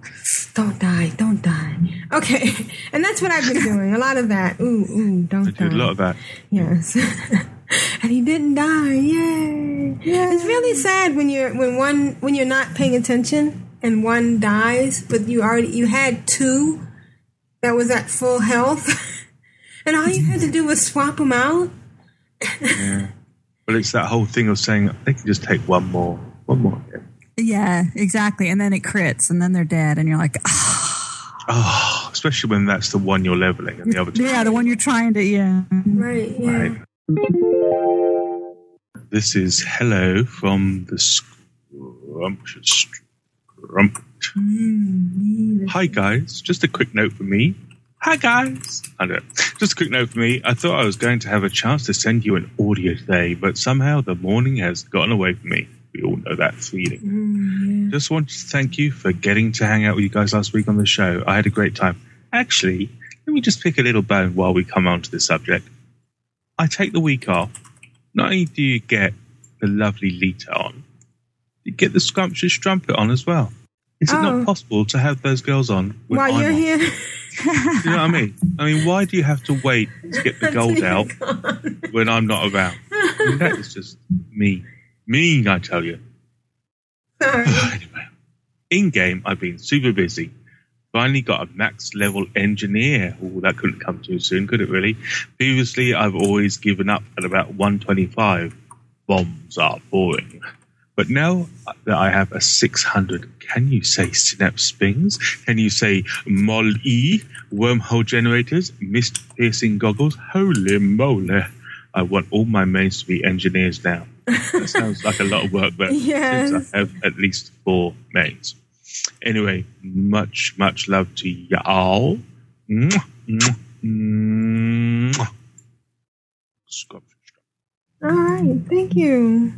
Don't die, don't die. Okay. And that's what I've been doing. A lot of that. Ooh, ooh, don't I die. did a lot of that. Yes. and he didn't die. Yay. It's really sad when you're when one when you're not paying attention and one dies, but you already you had two that was at full health. and all you had to do was swap them out. Yeah. But it's that whole thing of saying they can just take one more, one more. hit. yeah, exactly. And then it crits, and then they're dead, and you're like, ah, Oh, especially when that's the one you're leveling and the other two. yeah, the one you're trying to, yeah. Right, yeah. Right. This is hello from the scrumptious scrumpet. Hi guys, just a quick note for me. Hi guys. I don't know. Just a quick note for me. I thought I was going to have a chance to send you an audio today, but somehow the morning has gotten away from me. We all know that feeling. Mm, just wanted to thank you for getting to hang out with you guys last week on the show. I had a great time. Actually, let me just pick a little bone while we come on to this subject. I take the week off. Not only do you get the lovely Lita on, you get the scrumptious strumpet on as well. Is it Oh. not possible to have those girls on While I'm you're on? here. You know what I mean? I mean, why do you have to wait to get the gold out when I'm not around? I mean, that is just mean. Mean, I tell you. anyway, in game, I've been super busy. Finally got a max level engineer. Oh, that couldn't come too soon, could it really? Previously, I've always given up at about 125. Bombs are boring. But now that I have a 600, can you say synapse springs? Can you say mol E, wormhole generators, mist piercing goggles? Holy moly. I want all my mains to be engineers now. That sounds like a lot of work, but Yes. since I have at least four mains. Anyway, much, much love to y'all. Mwah, mwah, mwah. All right. Thank you.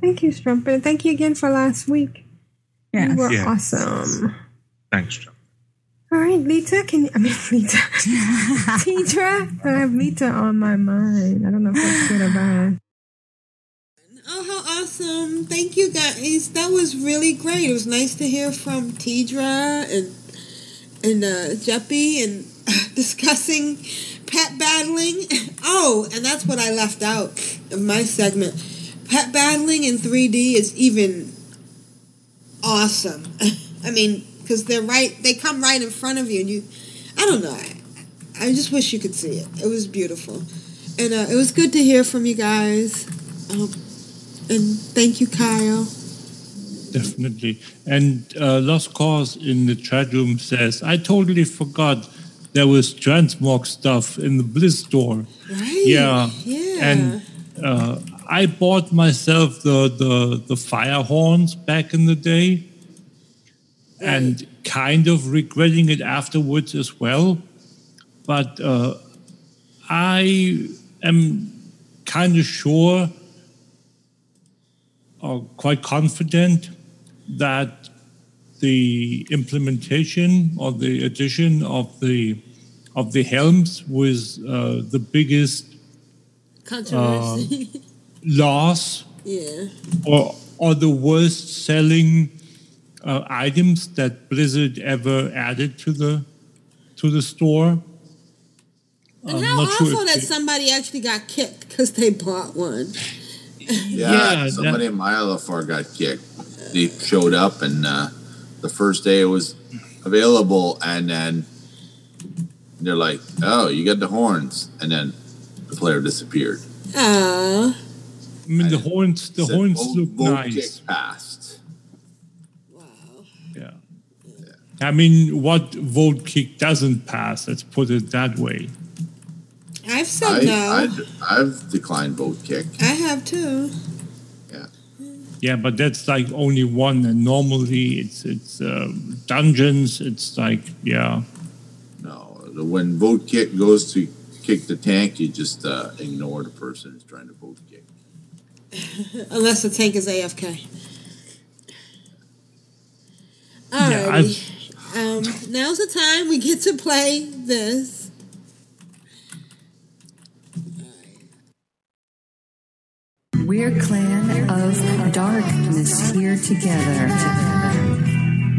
Thank you, Strumpet. And Thank you again for last week. Yes. You were Yeah. awesome. Thanks, John. All right, Lita, can you, I mean, Lita. Tidra, I have Lita on my mind. I don't know if that's good or bad. Oh, how awesome. Thank you guys. That was really great. It was nice to hear from Tidra and and uh, Jeppy and discussing pet battling. Oh, and that's what I left out of my segment. Pet battling in 3D is even awesome. I mean, because they're right, they come right in front of you, and you, I don't know. I, I just wish you could see it. It was beautiful. And uh, it was good to hear from you guys. Um, and thank you, Kyle. Definitely. And uh, Lost Cause in the chat room says, I totally forgot there was transmog stuff in the Blizz store. Right. Yeah. Yeah. And uh, I bought myself the, the, the fire horns back in the day. and kind of regretting it afterwards as well. But uh, I am kind of sure or quite confident that the implementation or the addition of the of the helms was uh, the biggest Controversy. Loss yeah. or or the worst selling uh, items that Blizzard ever added to the to the store. And I'm how not sure awful if that they- somebody actually got kicked because they bought one. Yeah, Yeah, somebody in my LFR got kicked. They showed up, and uh, the first day it was available, and then they're like, "Oh, you got the horns," and then the player disappeared. Ah. I mean, the horns the Said, horns "Vote- look vote nice. kick passed. Wow. Yeah. I mean, what vote kick doesn't pass? Let's put it that way. I've said no. I, I, I've declined vote kick. I have too. Yeah, Yeah, but that's like only one, and normally it's it's um, dungeons. It's like yeah, No, when vote kick goes to kick the tank, you just uh, ignore the person who's trying to vote kick. Unless the tank is AFK. Yeah, Alrighty. um, now's the time we get to play this. We're clan of darkness here together.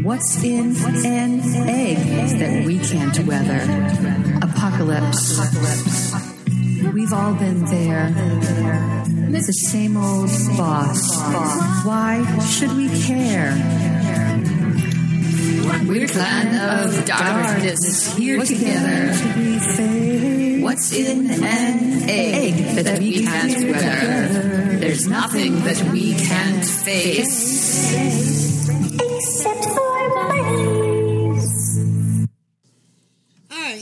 What's in an egg that we can't weather? Apocalypse. We've all been there. The same old boss. Why should we care? We're clan of darkness here together. What's in an egg that we can't weather? There's nothing that we can't face.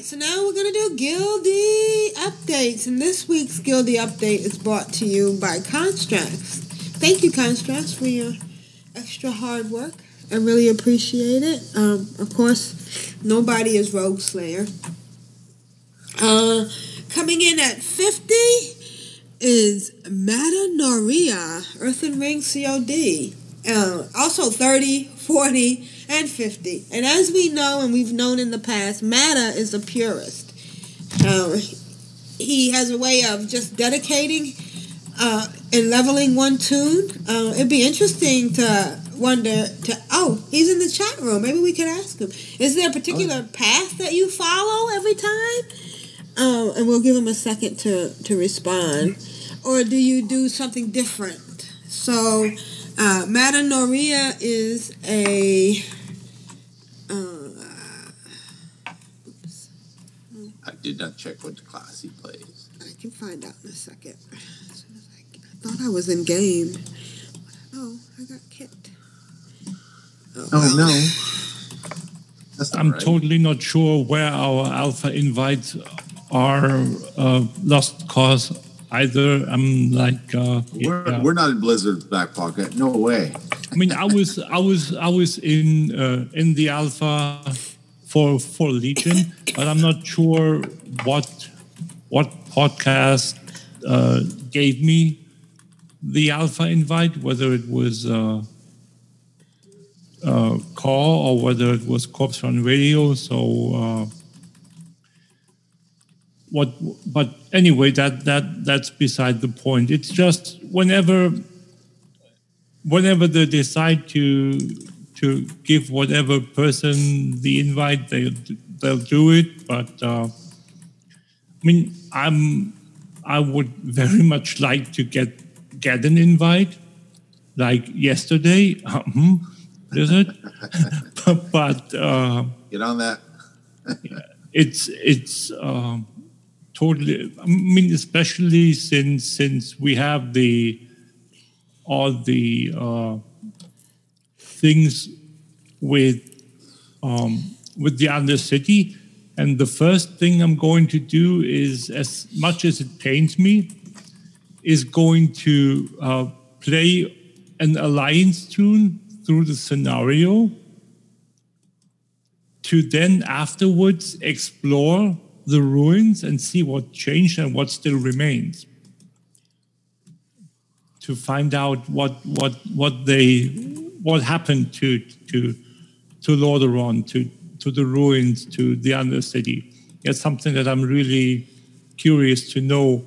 So now we're gonna do Guildy updates, and this week's Guildy update is brought to you by Constraxx. Thank you, Constraxx, for your extra hard work. I really appreciate it. Um, of course, nobody is Rogueslayer. Uh, coming in at 50 is Mata Noria, Earthen Ring COD. Uh, also 30, 40, and 50. And as we know and we've known in the past, Mata is a purist. Uh, he has a way of just dedicating uh, and leveling one tune. Uh, it'd be interesting to wonder to oh he's in the chat room. Maybe we could ask him. Is there a particular path that you follow every time? Uh, and we'll give him a second to to respond. Or do you do something different? So uh, Mata is a uh, I did not check what class he plays. I can find out in a second. As soon as I, I thought I was in game. Oh, I got kicked. Oh no. I'm totally not sure where our alpha invites are uh, lost cause either. I'm like, uh, We're, yeah. we're not in Blizzard's back pocket. No way. I mean, I was, I was, I was in uh, in the alpha for for Legion, but I'm not sure what what podcast uh, gave me the alpha invite, whether it was uh, uh, Call or whether it was Corpse Run Radio. So. What but anyway that that that's beside the point. It's just whenever whenever they decide to to give whatever person the invite they they'll do it. But uh, i mean i'm i would very much like to get get an invite like yesterday. Hmm, is it? But, but uh, Get on that. it's it's um, totally. I mean, especially since since we have the all the uh, things with um, with the Undercity, and the first thing I'm going to do is, as much as it pains me, is going to uh, play an alliance tune through the scenario to then afterwards explore the ruins and see what changed and what still remains. To find out what what what they what happened to to to Lordaeron, to to the ruins, to the Undercity. It's something that I'm really curious to know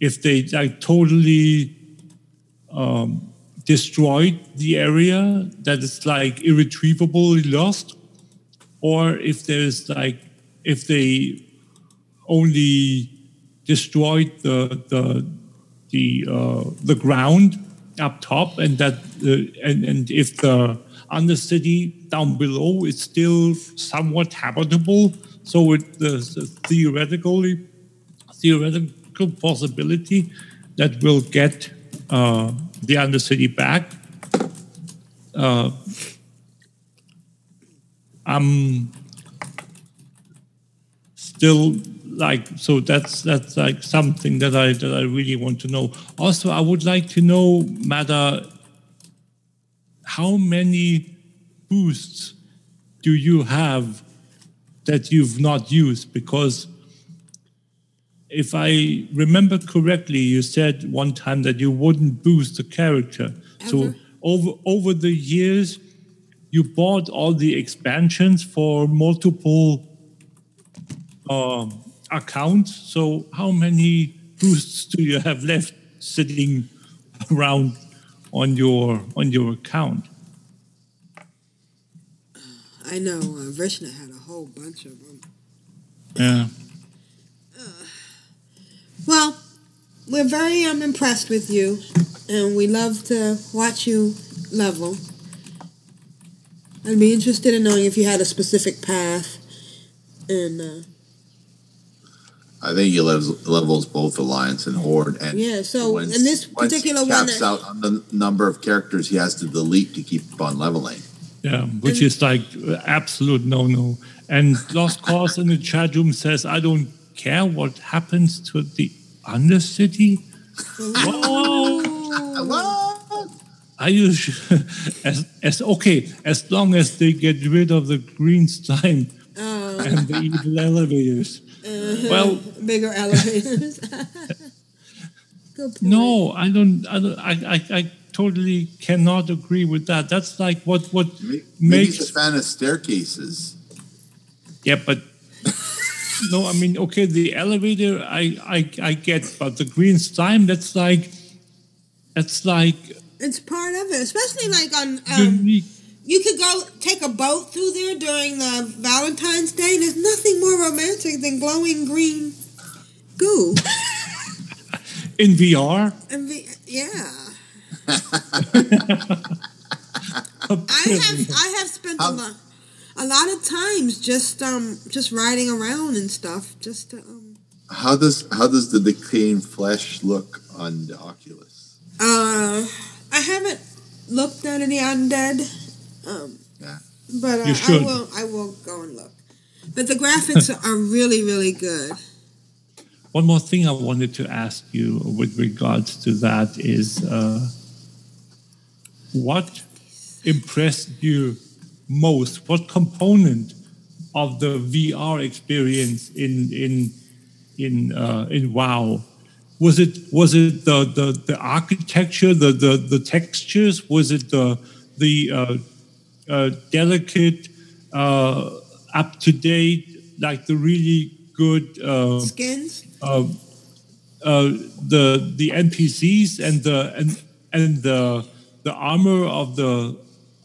if they like totally um, destroyed the area that is like irretrievably lost, or if there's like if they only destroyed the the the uh, the ground up top, and that uh, and and if the undercity down below is still somewhat habitable, so it, there's theoretically theoretical possibility that we'll get uh, the undercity back. Uh, I'm still like so that's that's like something that I that I really want to know. Also, I would like to know, Mada, how many boosts do you have that you've not used? Because if I remember correctly, you said one time that you wouldn't boost the character. So over over the years, you bought all the expansions for multiple um, accounts. So how many boosts do you have left sitting around on your on your account? I know uh, Vrishna had a whole bunch of them. Yeah. Well, we're very um, impressed with you, and we love to watch you level. I'd be interested in knowing if you had a specific path, and uh, I think he levels, levels both Alliance and Horde. And yeah. So once- in this once he particular one, caps that, out on the number of characters he has to delete to keep on leveling. Yeah, which is like absolute no no. And Lost Cause in the chat room says, I don't care what happens to the Undercity. Whoa! Are you sure? As, as okay, as long as they get rid of the green slime oh. and the evil elevators. Uh, Well- bigger elevators. No, I don't. I, don't, I, I, I totally cannot agree with that. That's like what what Maybe makes he's a fan of staircases. Yeah, but no, I mean, okay, the elevator I, I I get, but the green slime that's like that's like It's part of it, especially like on. Um, unique. You could go take a boat through there during the Valentine's Day. There's nothing more romantic than glowing green goo. in VR. And the, yeah. I have I have spent a lot a lot of times just um just riding around and stuff just to, um How does how does the decaying flesh look on the Oculus? uh I haven't looked at any undead um Yeah. but uh, You I will I will go and look but the graphics are really really good One more thing I wanted to ask you with regards to that is uh, what impressed you most? What component of the VR experience in in in uh, in WoW was it? Was it the the, the architecture, the, the the textures? Was it the the uh, uh, delicate, uh, up to date, like the really good uh, skins uh, uh, the the NPCs and the and and the the armor of the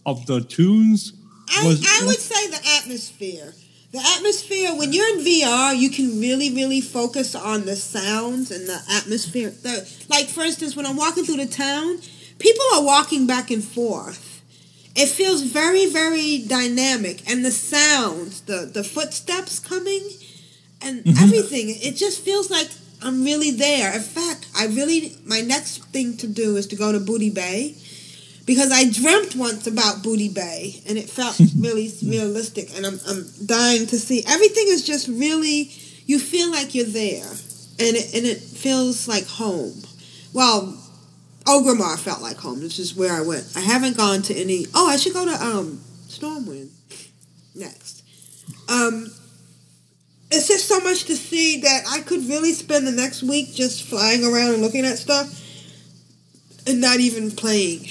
of the tunes I, I would say the atmosphere. The atmosphere, when you're in VR, you can really, really focus on the sounds and the atmosphere. The, like, for instance, when I'm walking through the town, people are walking back and forth. It feels very, very dynamic. And the sounds, the, the footsteps coming, and Mm-hmm. everything, it just feels like I'm really there. In fact, I really, my next thing to do is to go to Booty Bay because I dreamt once about Booty Bay and it felt really realistic and I'm, I'm dying to see. Everything is just really, you feel like you're there and it, and it feels like home. Well, Orgrimmar felt like home, This is where I went. I haven't gone to any, oh, I should go to um Stormwind next. Um, it's just so much to see that I could really spend the next week just flying around and looking at stuff and not even playing.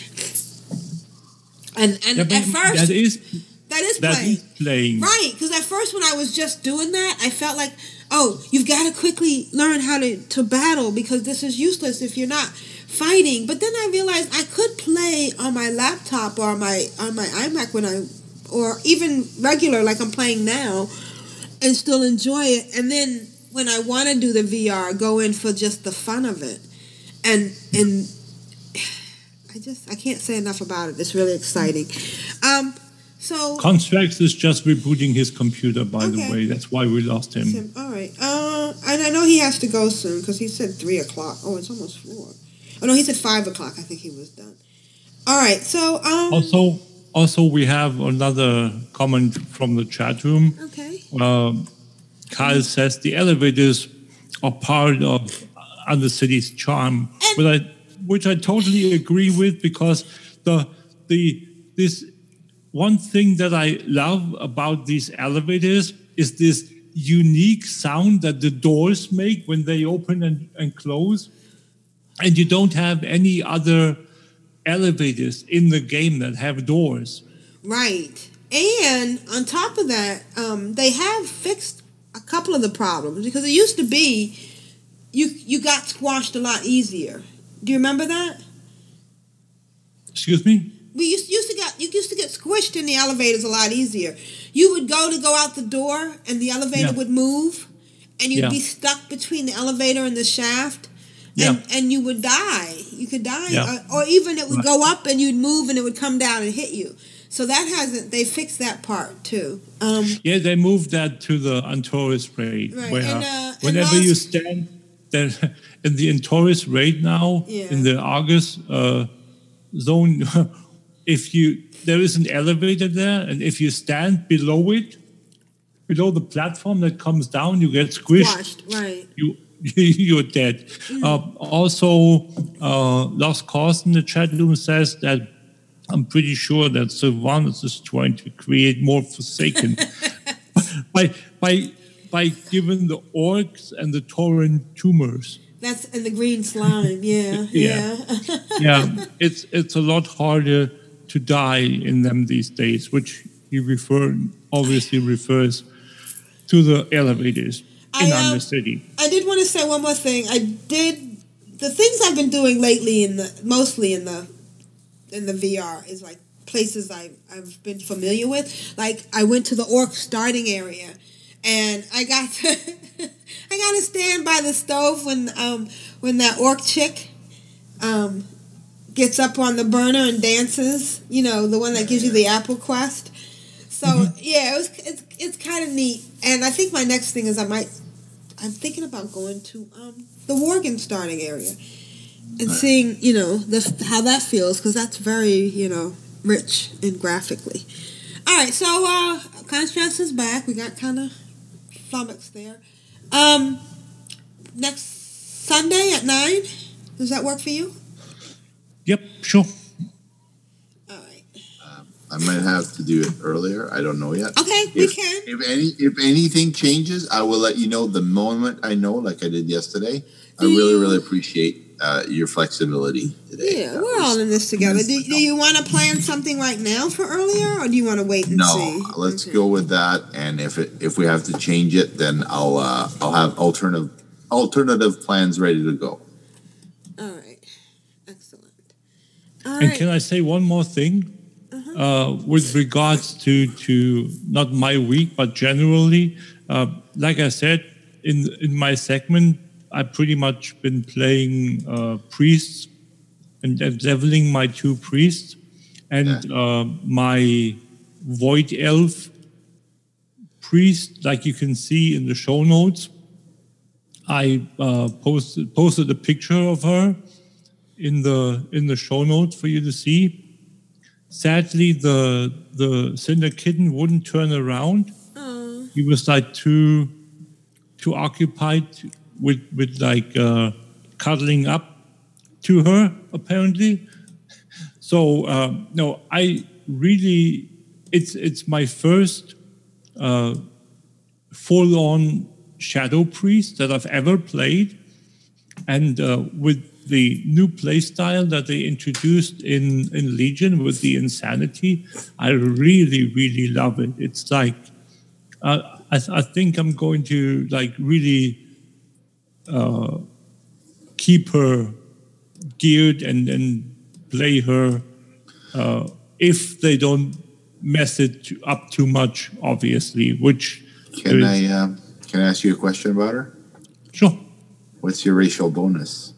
And and Yeah, at first that is that is that playing. is playing. Right, because at first when I was just doing that, I felt like, oh, you've got to quickly learn how to, to battle because this is useless if you're not fighting. But then I realized I could play on my laptop or on my on my iMac when I, or even regular like I'm playing now, and still enjoy it. And then when I want to do the VR, go in for just the fun of it, and and I just I can't say enough about it. It's really exciting. Um, so Constraxx is just rebooting his computer, by Okay. the way. That's why we lost him. All right. Uh, and I know he has to go soon because he said three o'clock. Oh, it's almost four. Oh no, he said five o'clock. I think he was done. All right. So um. Also, also we have another comment from the chat room. Okay. Um, Kyle says the elevators are part of Undercity's charm, which I, which I totally agree with because the the this one thing that I love about these elevators is this unique sound that the doors make when they open and, and close. And you don't have any other elevators in the game that have doors. Right. And on top of that, um, they have fixed a couple of the problems because it used to be you you got squashed a lot easier. Do you remember that? Excuse me? We used, used to get you used to get squished in the elevators a lot easier. You would go to go out the door and the elevator Yeah. would move and you'd Yeah. be stuck between the elevator and the shaft Yeah. and, and you would die. You could die Yeah. or, or even it would go up and you'd move and it would come down and hit you. So that hasn't they fixed that part too. Um, Yeah, they moved that to the Antorus raid, Right, where and, uh, whenever you stand then in the Antorus raid now, Yeah. in the Argus uh, zone, if you there is an elevator there, and if you stand below it, below the platform that comes down, you get squished. squashed, right. You you're dead. Uh, also, uh, Lost Cause in the chat room says that I'm pretty sure that Sylvanas is trying to create more Forsaken by by by giving the orcs and the Tauren tumors. That's and the green slime, yeah, yeah. Yeah. Yeah, it's it's a lot harder to die in them these days, which he refer obviously refers to the elevators in I, um, Undercity. I did want to say one more thing. I did the things I've been doing lately in the mostly in the in the VR is like places I I've been familiar with. Like I went to the orc starting area and I got to I got to stand by the stove when um when that orc chick um gets up on the burner and dances, you know, the one that gives you the apple quest. So, yeah, it was it's it's kind of neat. And I think my next thing is I might I'm thinking about going to um, the Worgen starting area and seeing, you know, the, how that feels because that's very, you know, rich and graphically. All right, so uh, Constraxx is back. We got kind of flummoxed there. Um, next Sunday at nine. Does that work for you? Yep, sure. I might have to do it earlier. I don't know yet. Okay, we if, can. If any, if anything changes, I will let you know the moment I know, like I did yesterday. I really, really appreciate uh, your flexibility today. Yeah, we're all in this together. Do, do you want to plan something right now for earlier, or do you want to wait and No, see? let's go with that. And if it if we have to change it, then I'll uh, I'll have alternative alternative plans ready to go. All right, excellent. All And right. can I say one more thing? Uh, with regards to to not my week, but generally, uh, like I said in in my segment, I've pretty much been playing uh, priests and, and leveling my two priests, and uh, my void elf priest, like you can see in the show notes. I uh, posted posted a picture of her in the in the show notes for you to see. Sadly, the the cinder kitten wouldn't turn around. He was like too too occupied with with like uh, cuddling up to her apparently. So um, no, I really it's it's my first uh, full-on shadow priest that I've ever played, and uh, with the new playstyle that they introduced in in Legion with the insanity, I really really love it. It's like uh, I, I think I'm going to like really uh, keep her geared and and play her uh, if they don't mess it up too much, obviously. Which Can is- I uh, can I ask you a question about her? Sure. What's your racial bonus?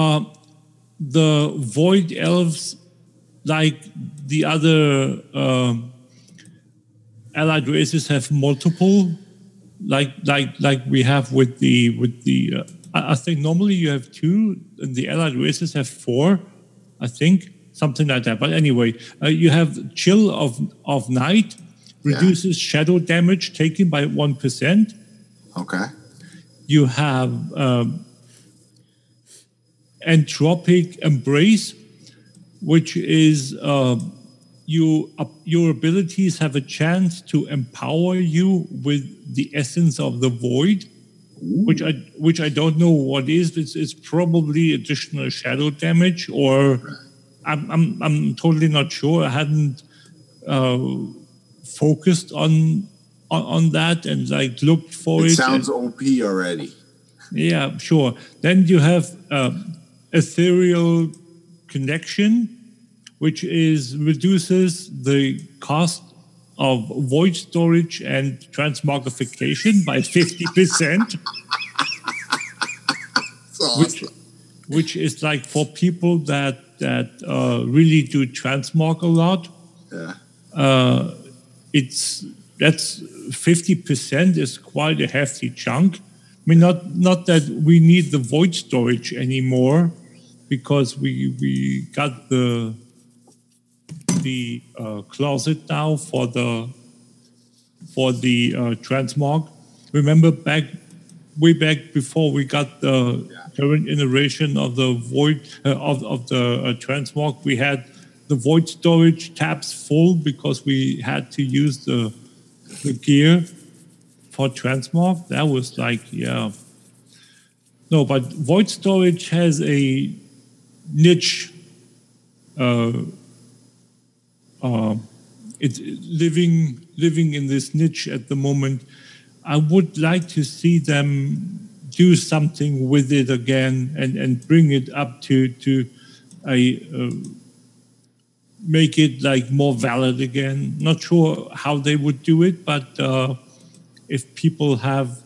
Uh, the void elves, like the other um, allied races, have multiple, like like like we have with the with the. Uh, I I think normally you have two, and the allied races have four. I think something like that. But anyway, uh, you have chill of of night, reduces shadow damage taken by one percent. Okay. You have um, entropic embrace, which is uh, you uh, your abilities have a chance to empower you with the essence of the void, which I which I don't know what is. It's, it's probably additional shadow damage, or I'm I'm I'm totally not sure. I hadn't uh, focused on, on on that and like looked for It it. sounds and- OP already. yeah, sure. Then you have um, ethereal connection, which is reduces the cost of void storage and transmogrification by fifty percent. Which, which is like for people that that uh, really do transmog a lot. Yeah. Uh, it's that's fifty percent is quite a hefty chunk. I mean, not not that we need the void storage anymore, because we we got the the uh, closet now for the for the uh, transmog. Remember back way back before we got the current iteration of the void uh, of of the uh, transmog, we had the void storage tabs full because we had to use the the gear for transmog. That was like yeah. No, but void storage has a niche. Uh, uh, it's living living in this niche at the moment. I would like to see them do something with it again and, and bring it up to to a uh, make it like more valid again. Not sure how they would do it, but uh, if people have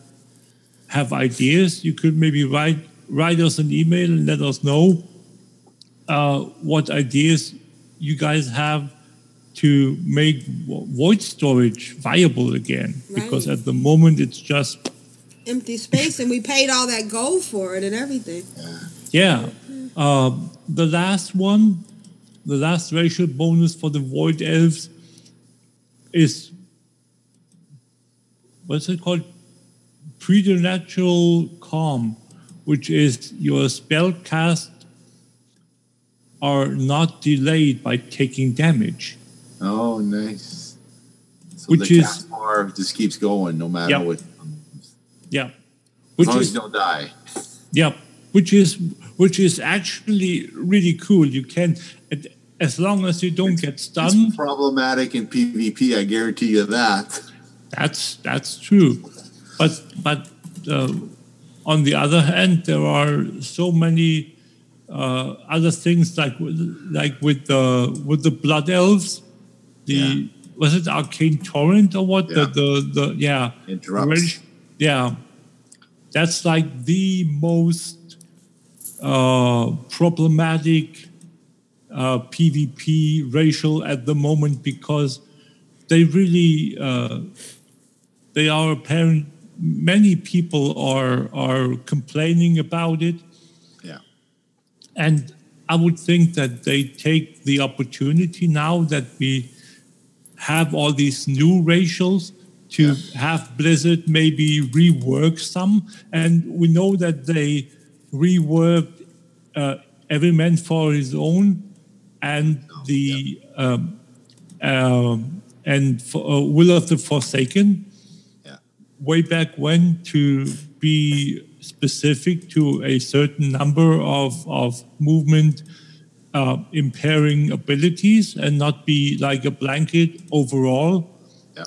have ideas, you could maybe write write us an email and let us know uh, what ideas you guys have to make void storage viable again. Because at the moment it's just Empty space, and we paid all that gold for it and everything. yeah. Uh, the last one, the last racial bonus for the void elves is what's it called? Preternatural calm, which is your spell cast are not delayed by taking damage. Oh, nice. So Which the is- bar just keeps going no matter what. Yeah. As Which long is as you don't die. Yeah, which is which is actually really cool. You can, as long as you don't get stunned. It's problematic in PvP. I guarantee you that. That's that's true, but but uh, on the other hand, there are so many uh, other things like like with the with the blood elves. The was it arcane torrent or what? The the the yeah. Rage- yeah, that's like the most uh, problematic uh, PvP racial at the moment because they really uh, they are apparent. Many people are are complaining about it, Yeah. And I would think that they take the opportunity now that we have all these new racials to have Blizzard maybe rework some. And we know that they reworked uh, Every Man for His Own and the um, um, and for, uh, Will of the Forsaken. Way back when to be specific to a certain number of, of movement uh, impairing abilities and not be like a blanket overall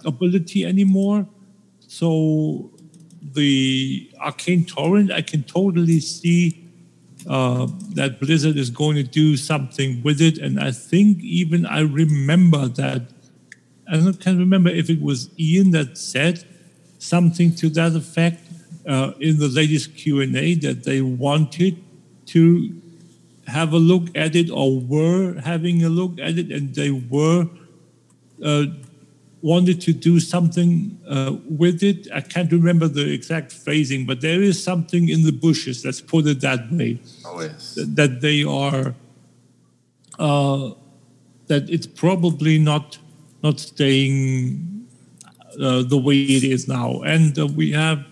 ability anymore. So the Arcane Torrent, I can totally see uh, that Blizzard is going to do something with it. And I think even I remember that, I can't remember if it was Ian that said something to that effect uh, in the latest Q&A that they wanted to have a look at it or were having a look at it and they were uh, wanted to do something uh, with it. I can't remember the exact phrasing, but there is something in the bushes. Let's put it that way. Oh yes. That, that they are. Uh, that it's probably not not staying uh, the way it is now, and uh, we have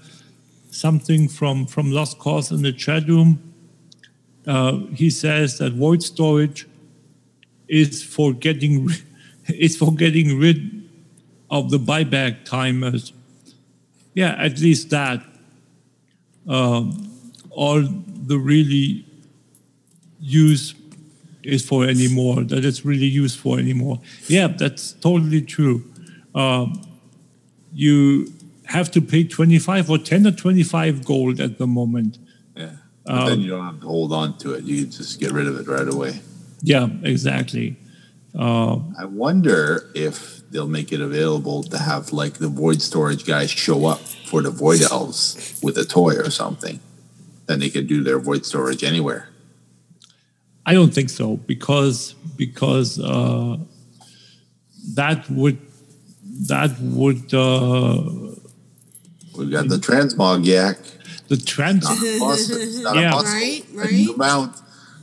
something from from Lost Cause in the chat room. Uh, he says that void storage is for getting is for getting rid of the buyback timers. Yeah, at least that. Um, all the really use is for anymore, that it's really used for anymore. Yeah, that's totally true. Um, you have to pay 25 or 10 or 25 gold at the moment. Yeah. But then you don't have to hold on to it. You just get rid of it right away. Yeah, exactly. Uh, I wonder if they'll make it available to have like the void storage guys show up for the void elves with a toy or something. Then they could do their void storage anywhere. I don't think so because because uh, that would that would uh, We've got the transmog yak. the trans Not a plus- it's not a yeah plus- a new mount.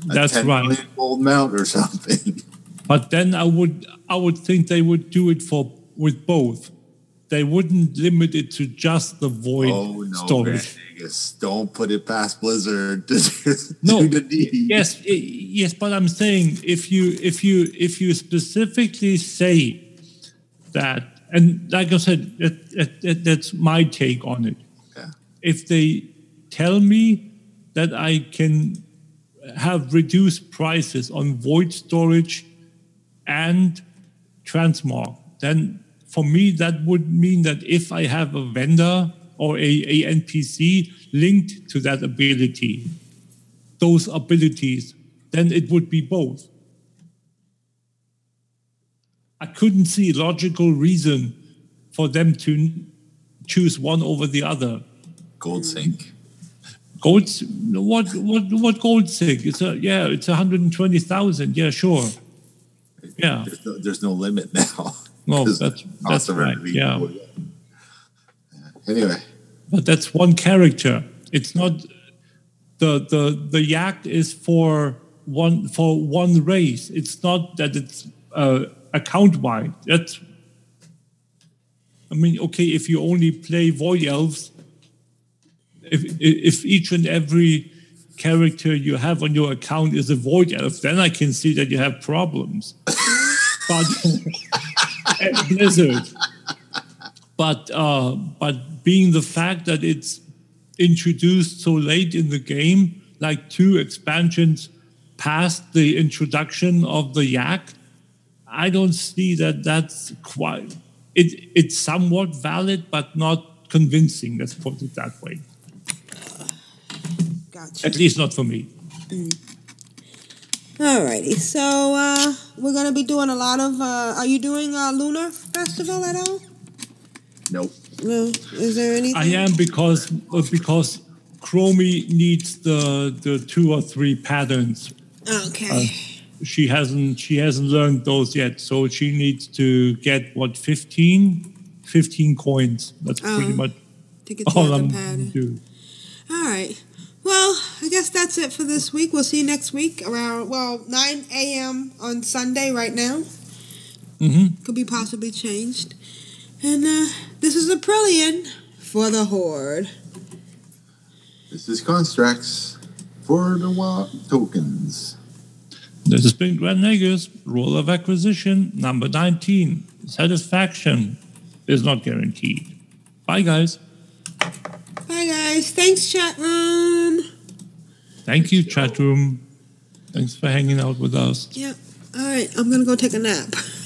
A That's 10 right. million gold mount or something. But then I would I would think they would do it for with both. They wouldn't limit it to just the void Oh no, storage. Vegas. Don't put it past Blizzard No, the deed. yes, yes, but I'm saying if you if you if you specifically say that, and like I said, that, that, that- that's my take on it. If they tell me that I can have reduced prices on void storage and transmog, then for me that would mean that if I have a vendor or a, a NPC linked to that ability, those abilities, then it would be both. I couldn't see a logical reason for them to choose one over the other. Gold sink. Gold, what, what, what gold sink? It's a, yeah, it's 120,000. Yeah, sure. Yeah. There's no, there's no limit now. No, that's, that's right. everything Yeah. Anyway, But that's one character. It's not the the the yak is for one for one race. It's not that it's uh, account wide. That's I mean, okay, if you only play void elves, if if each and every character you have on your account is a void elf, then I can see that you have problems. but Blizzard, but uh, but being the fact that it's introduced so late in the game, like two expansions past the introduction of the yak, I don't see that that's quite. It it's somewhat valid, but not convincing. Let's put it that way. Gotcha. At least not for me. Alrighty, so uh, we're gonna be doing a lot of. Uh, are you doing a Lunar Festival at all? Nope. No. Is there anything? I am because uh, because Chromie needs the the two or three patterns. Okay. Uh, she hasn't she hasn't learned those yet, so she needs to get what 15, 15 coins. That's pretty Oh, much to get the all other I'm pattern. do. All right. Well, I guess that's it for this week. We'll see you next week around well 9 a.m. on Sunday. Right now, Mm-hmm. could be possibly changed. And uh, this is Aprillian for the Horde. this is Constraxx for the wa- tokens. This has been Grand Nagus, Rule of Acquisition number 19. satisfaction is not guaranteed. Bye, guys. Bye, guys. Thanks, chat room. Thank you, chat room. Thanks for hanging out with us. Yep. All right, I'm gonna go take a nap.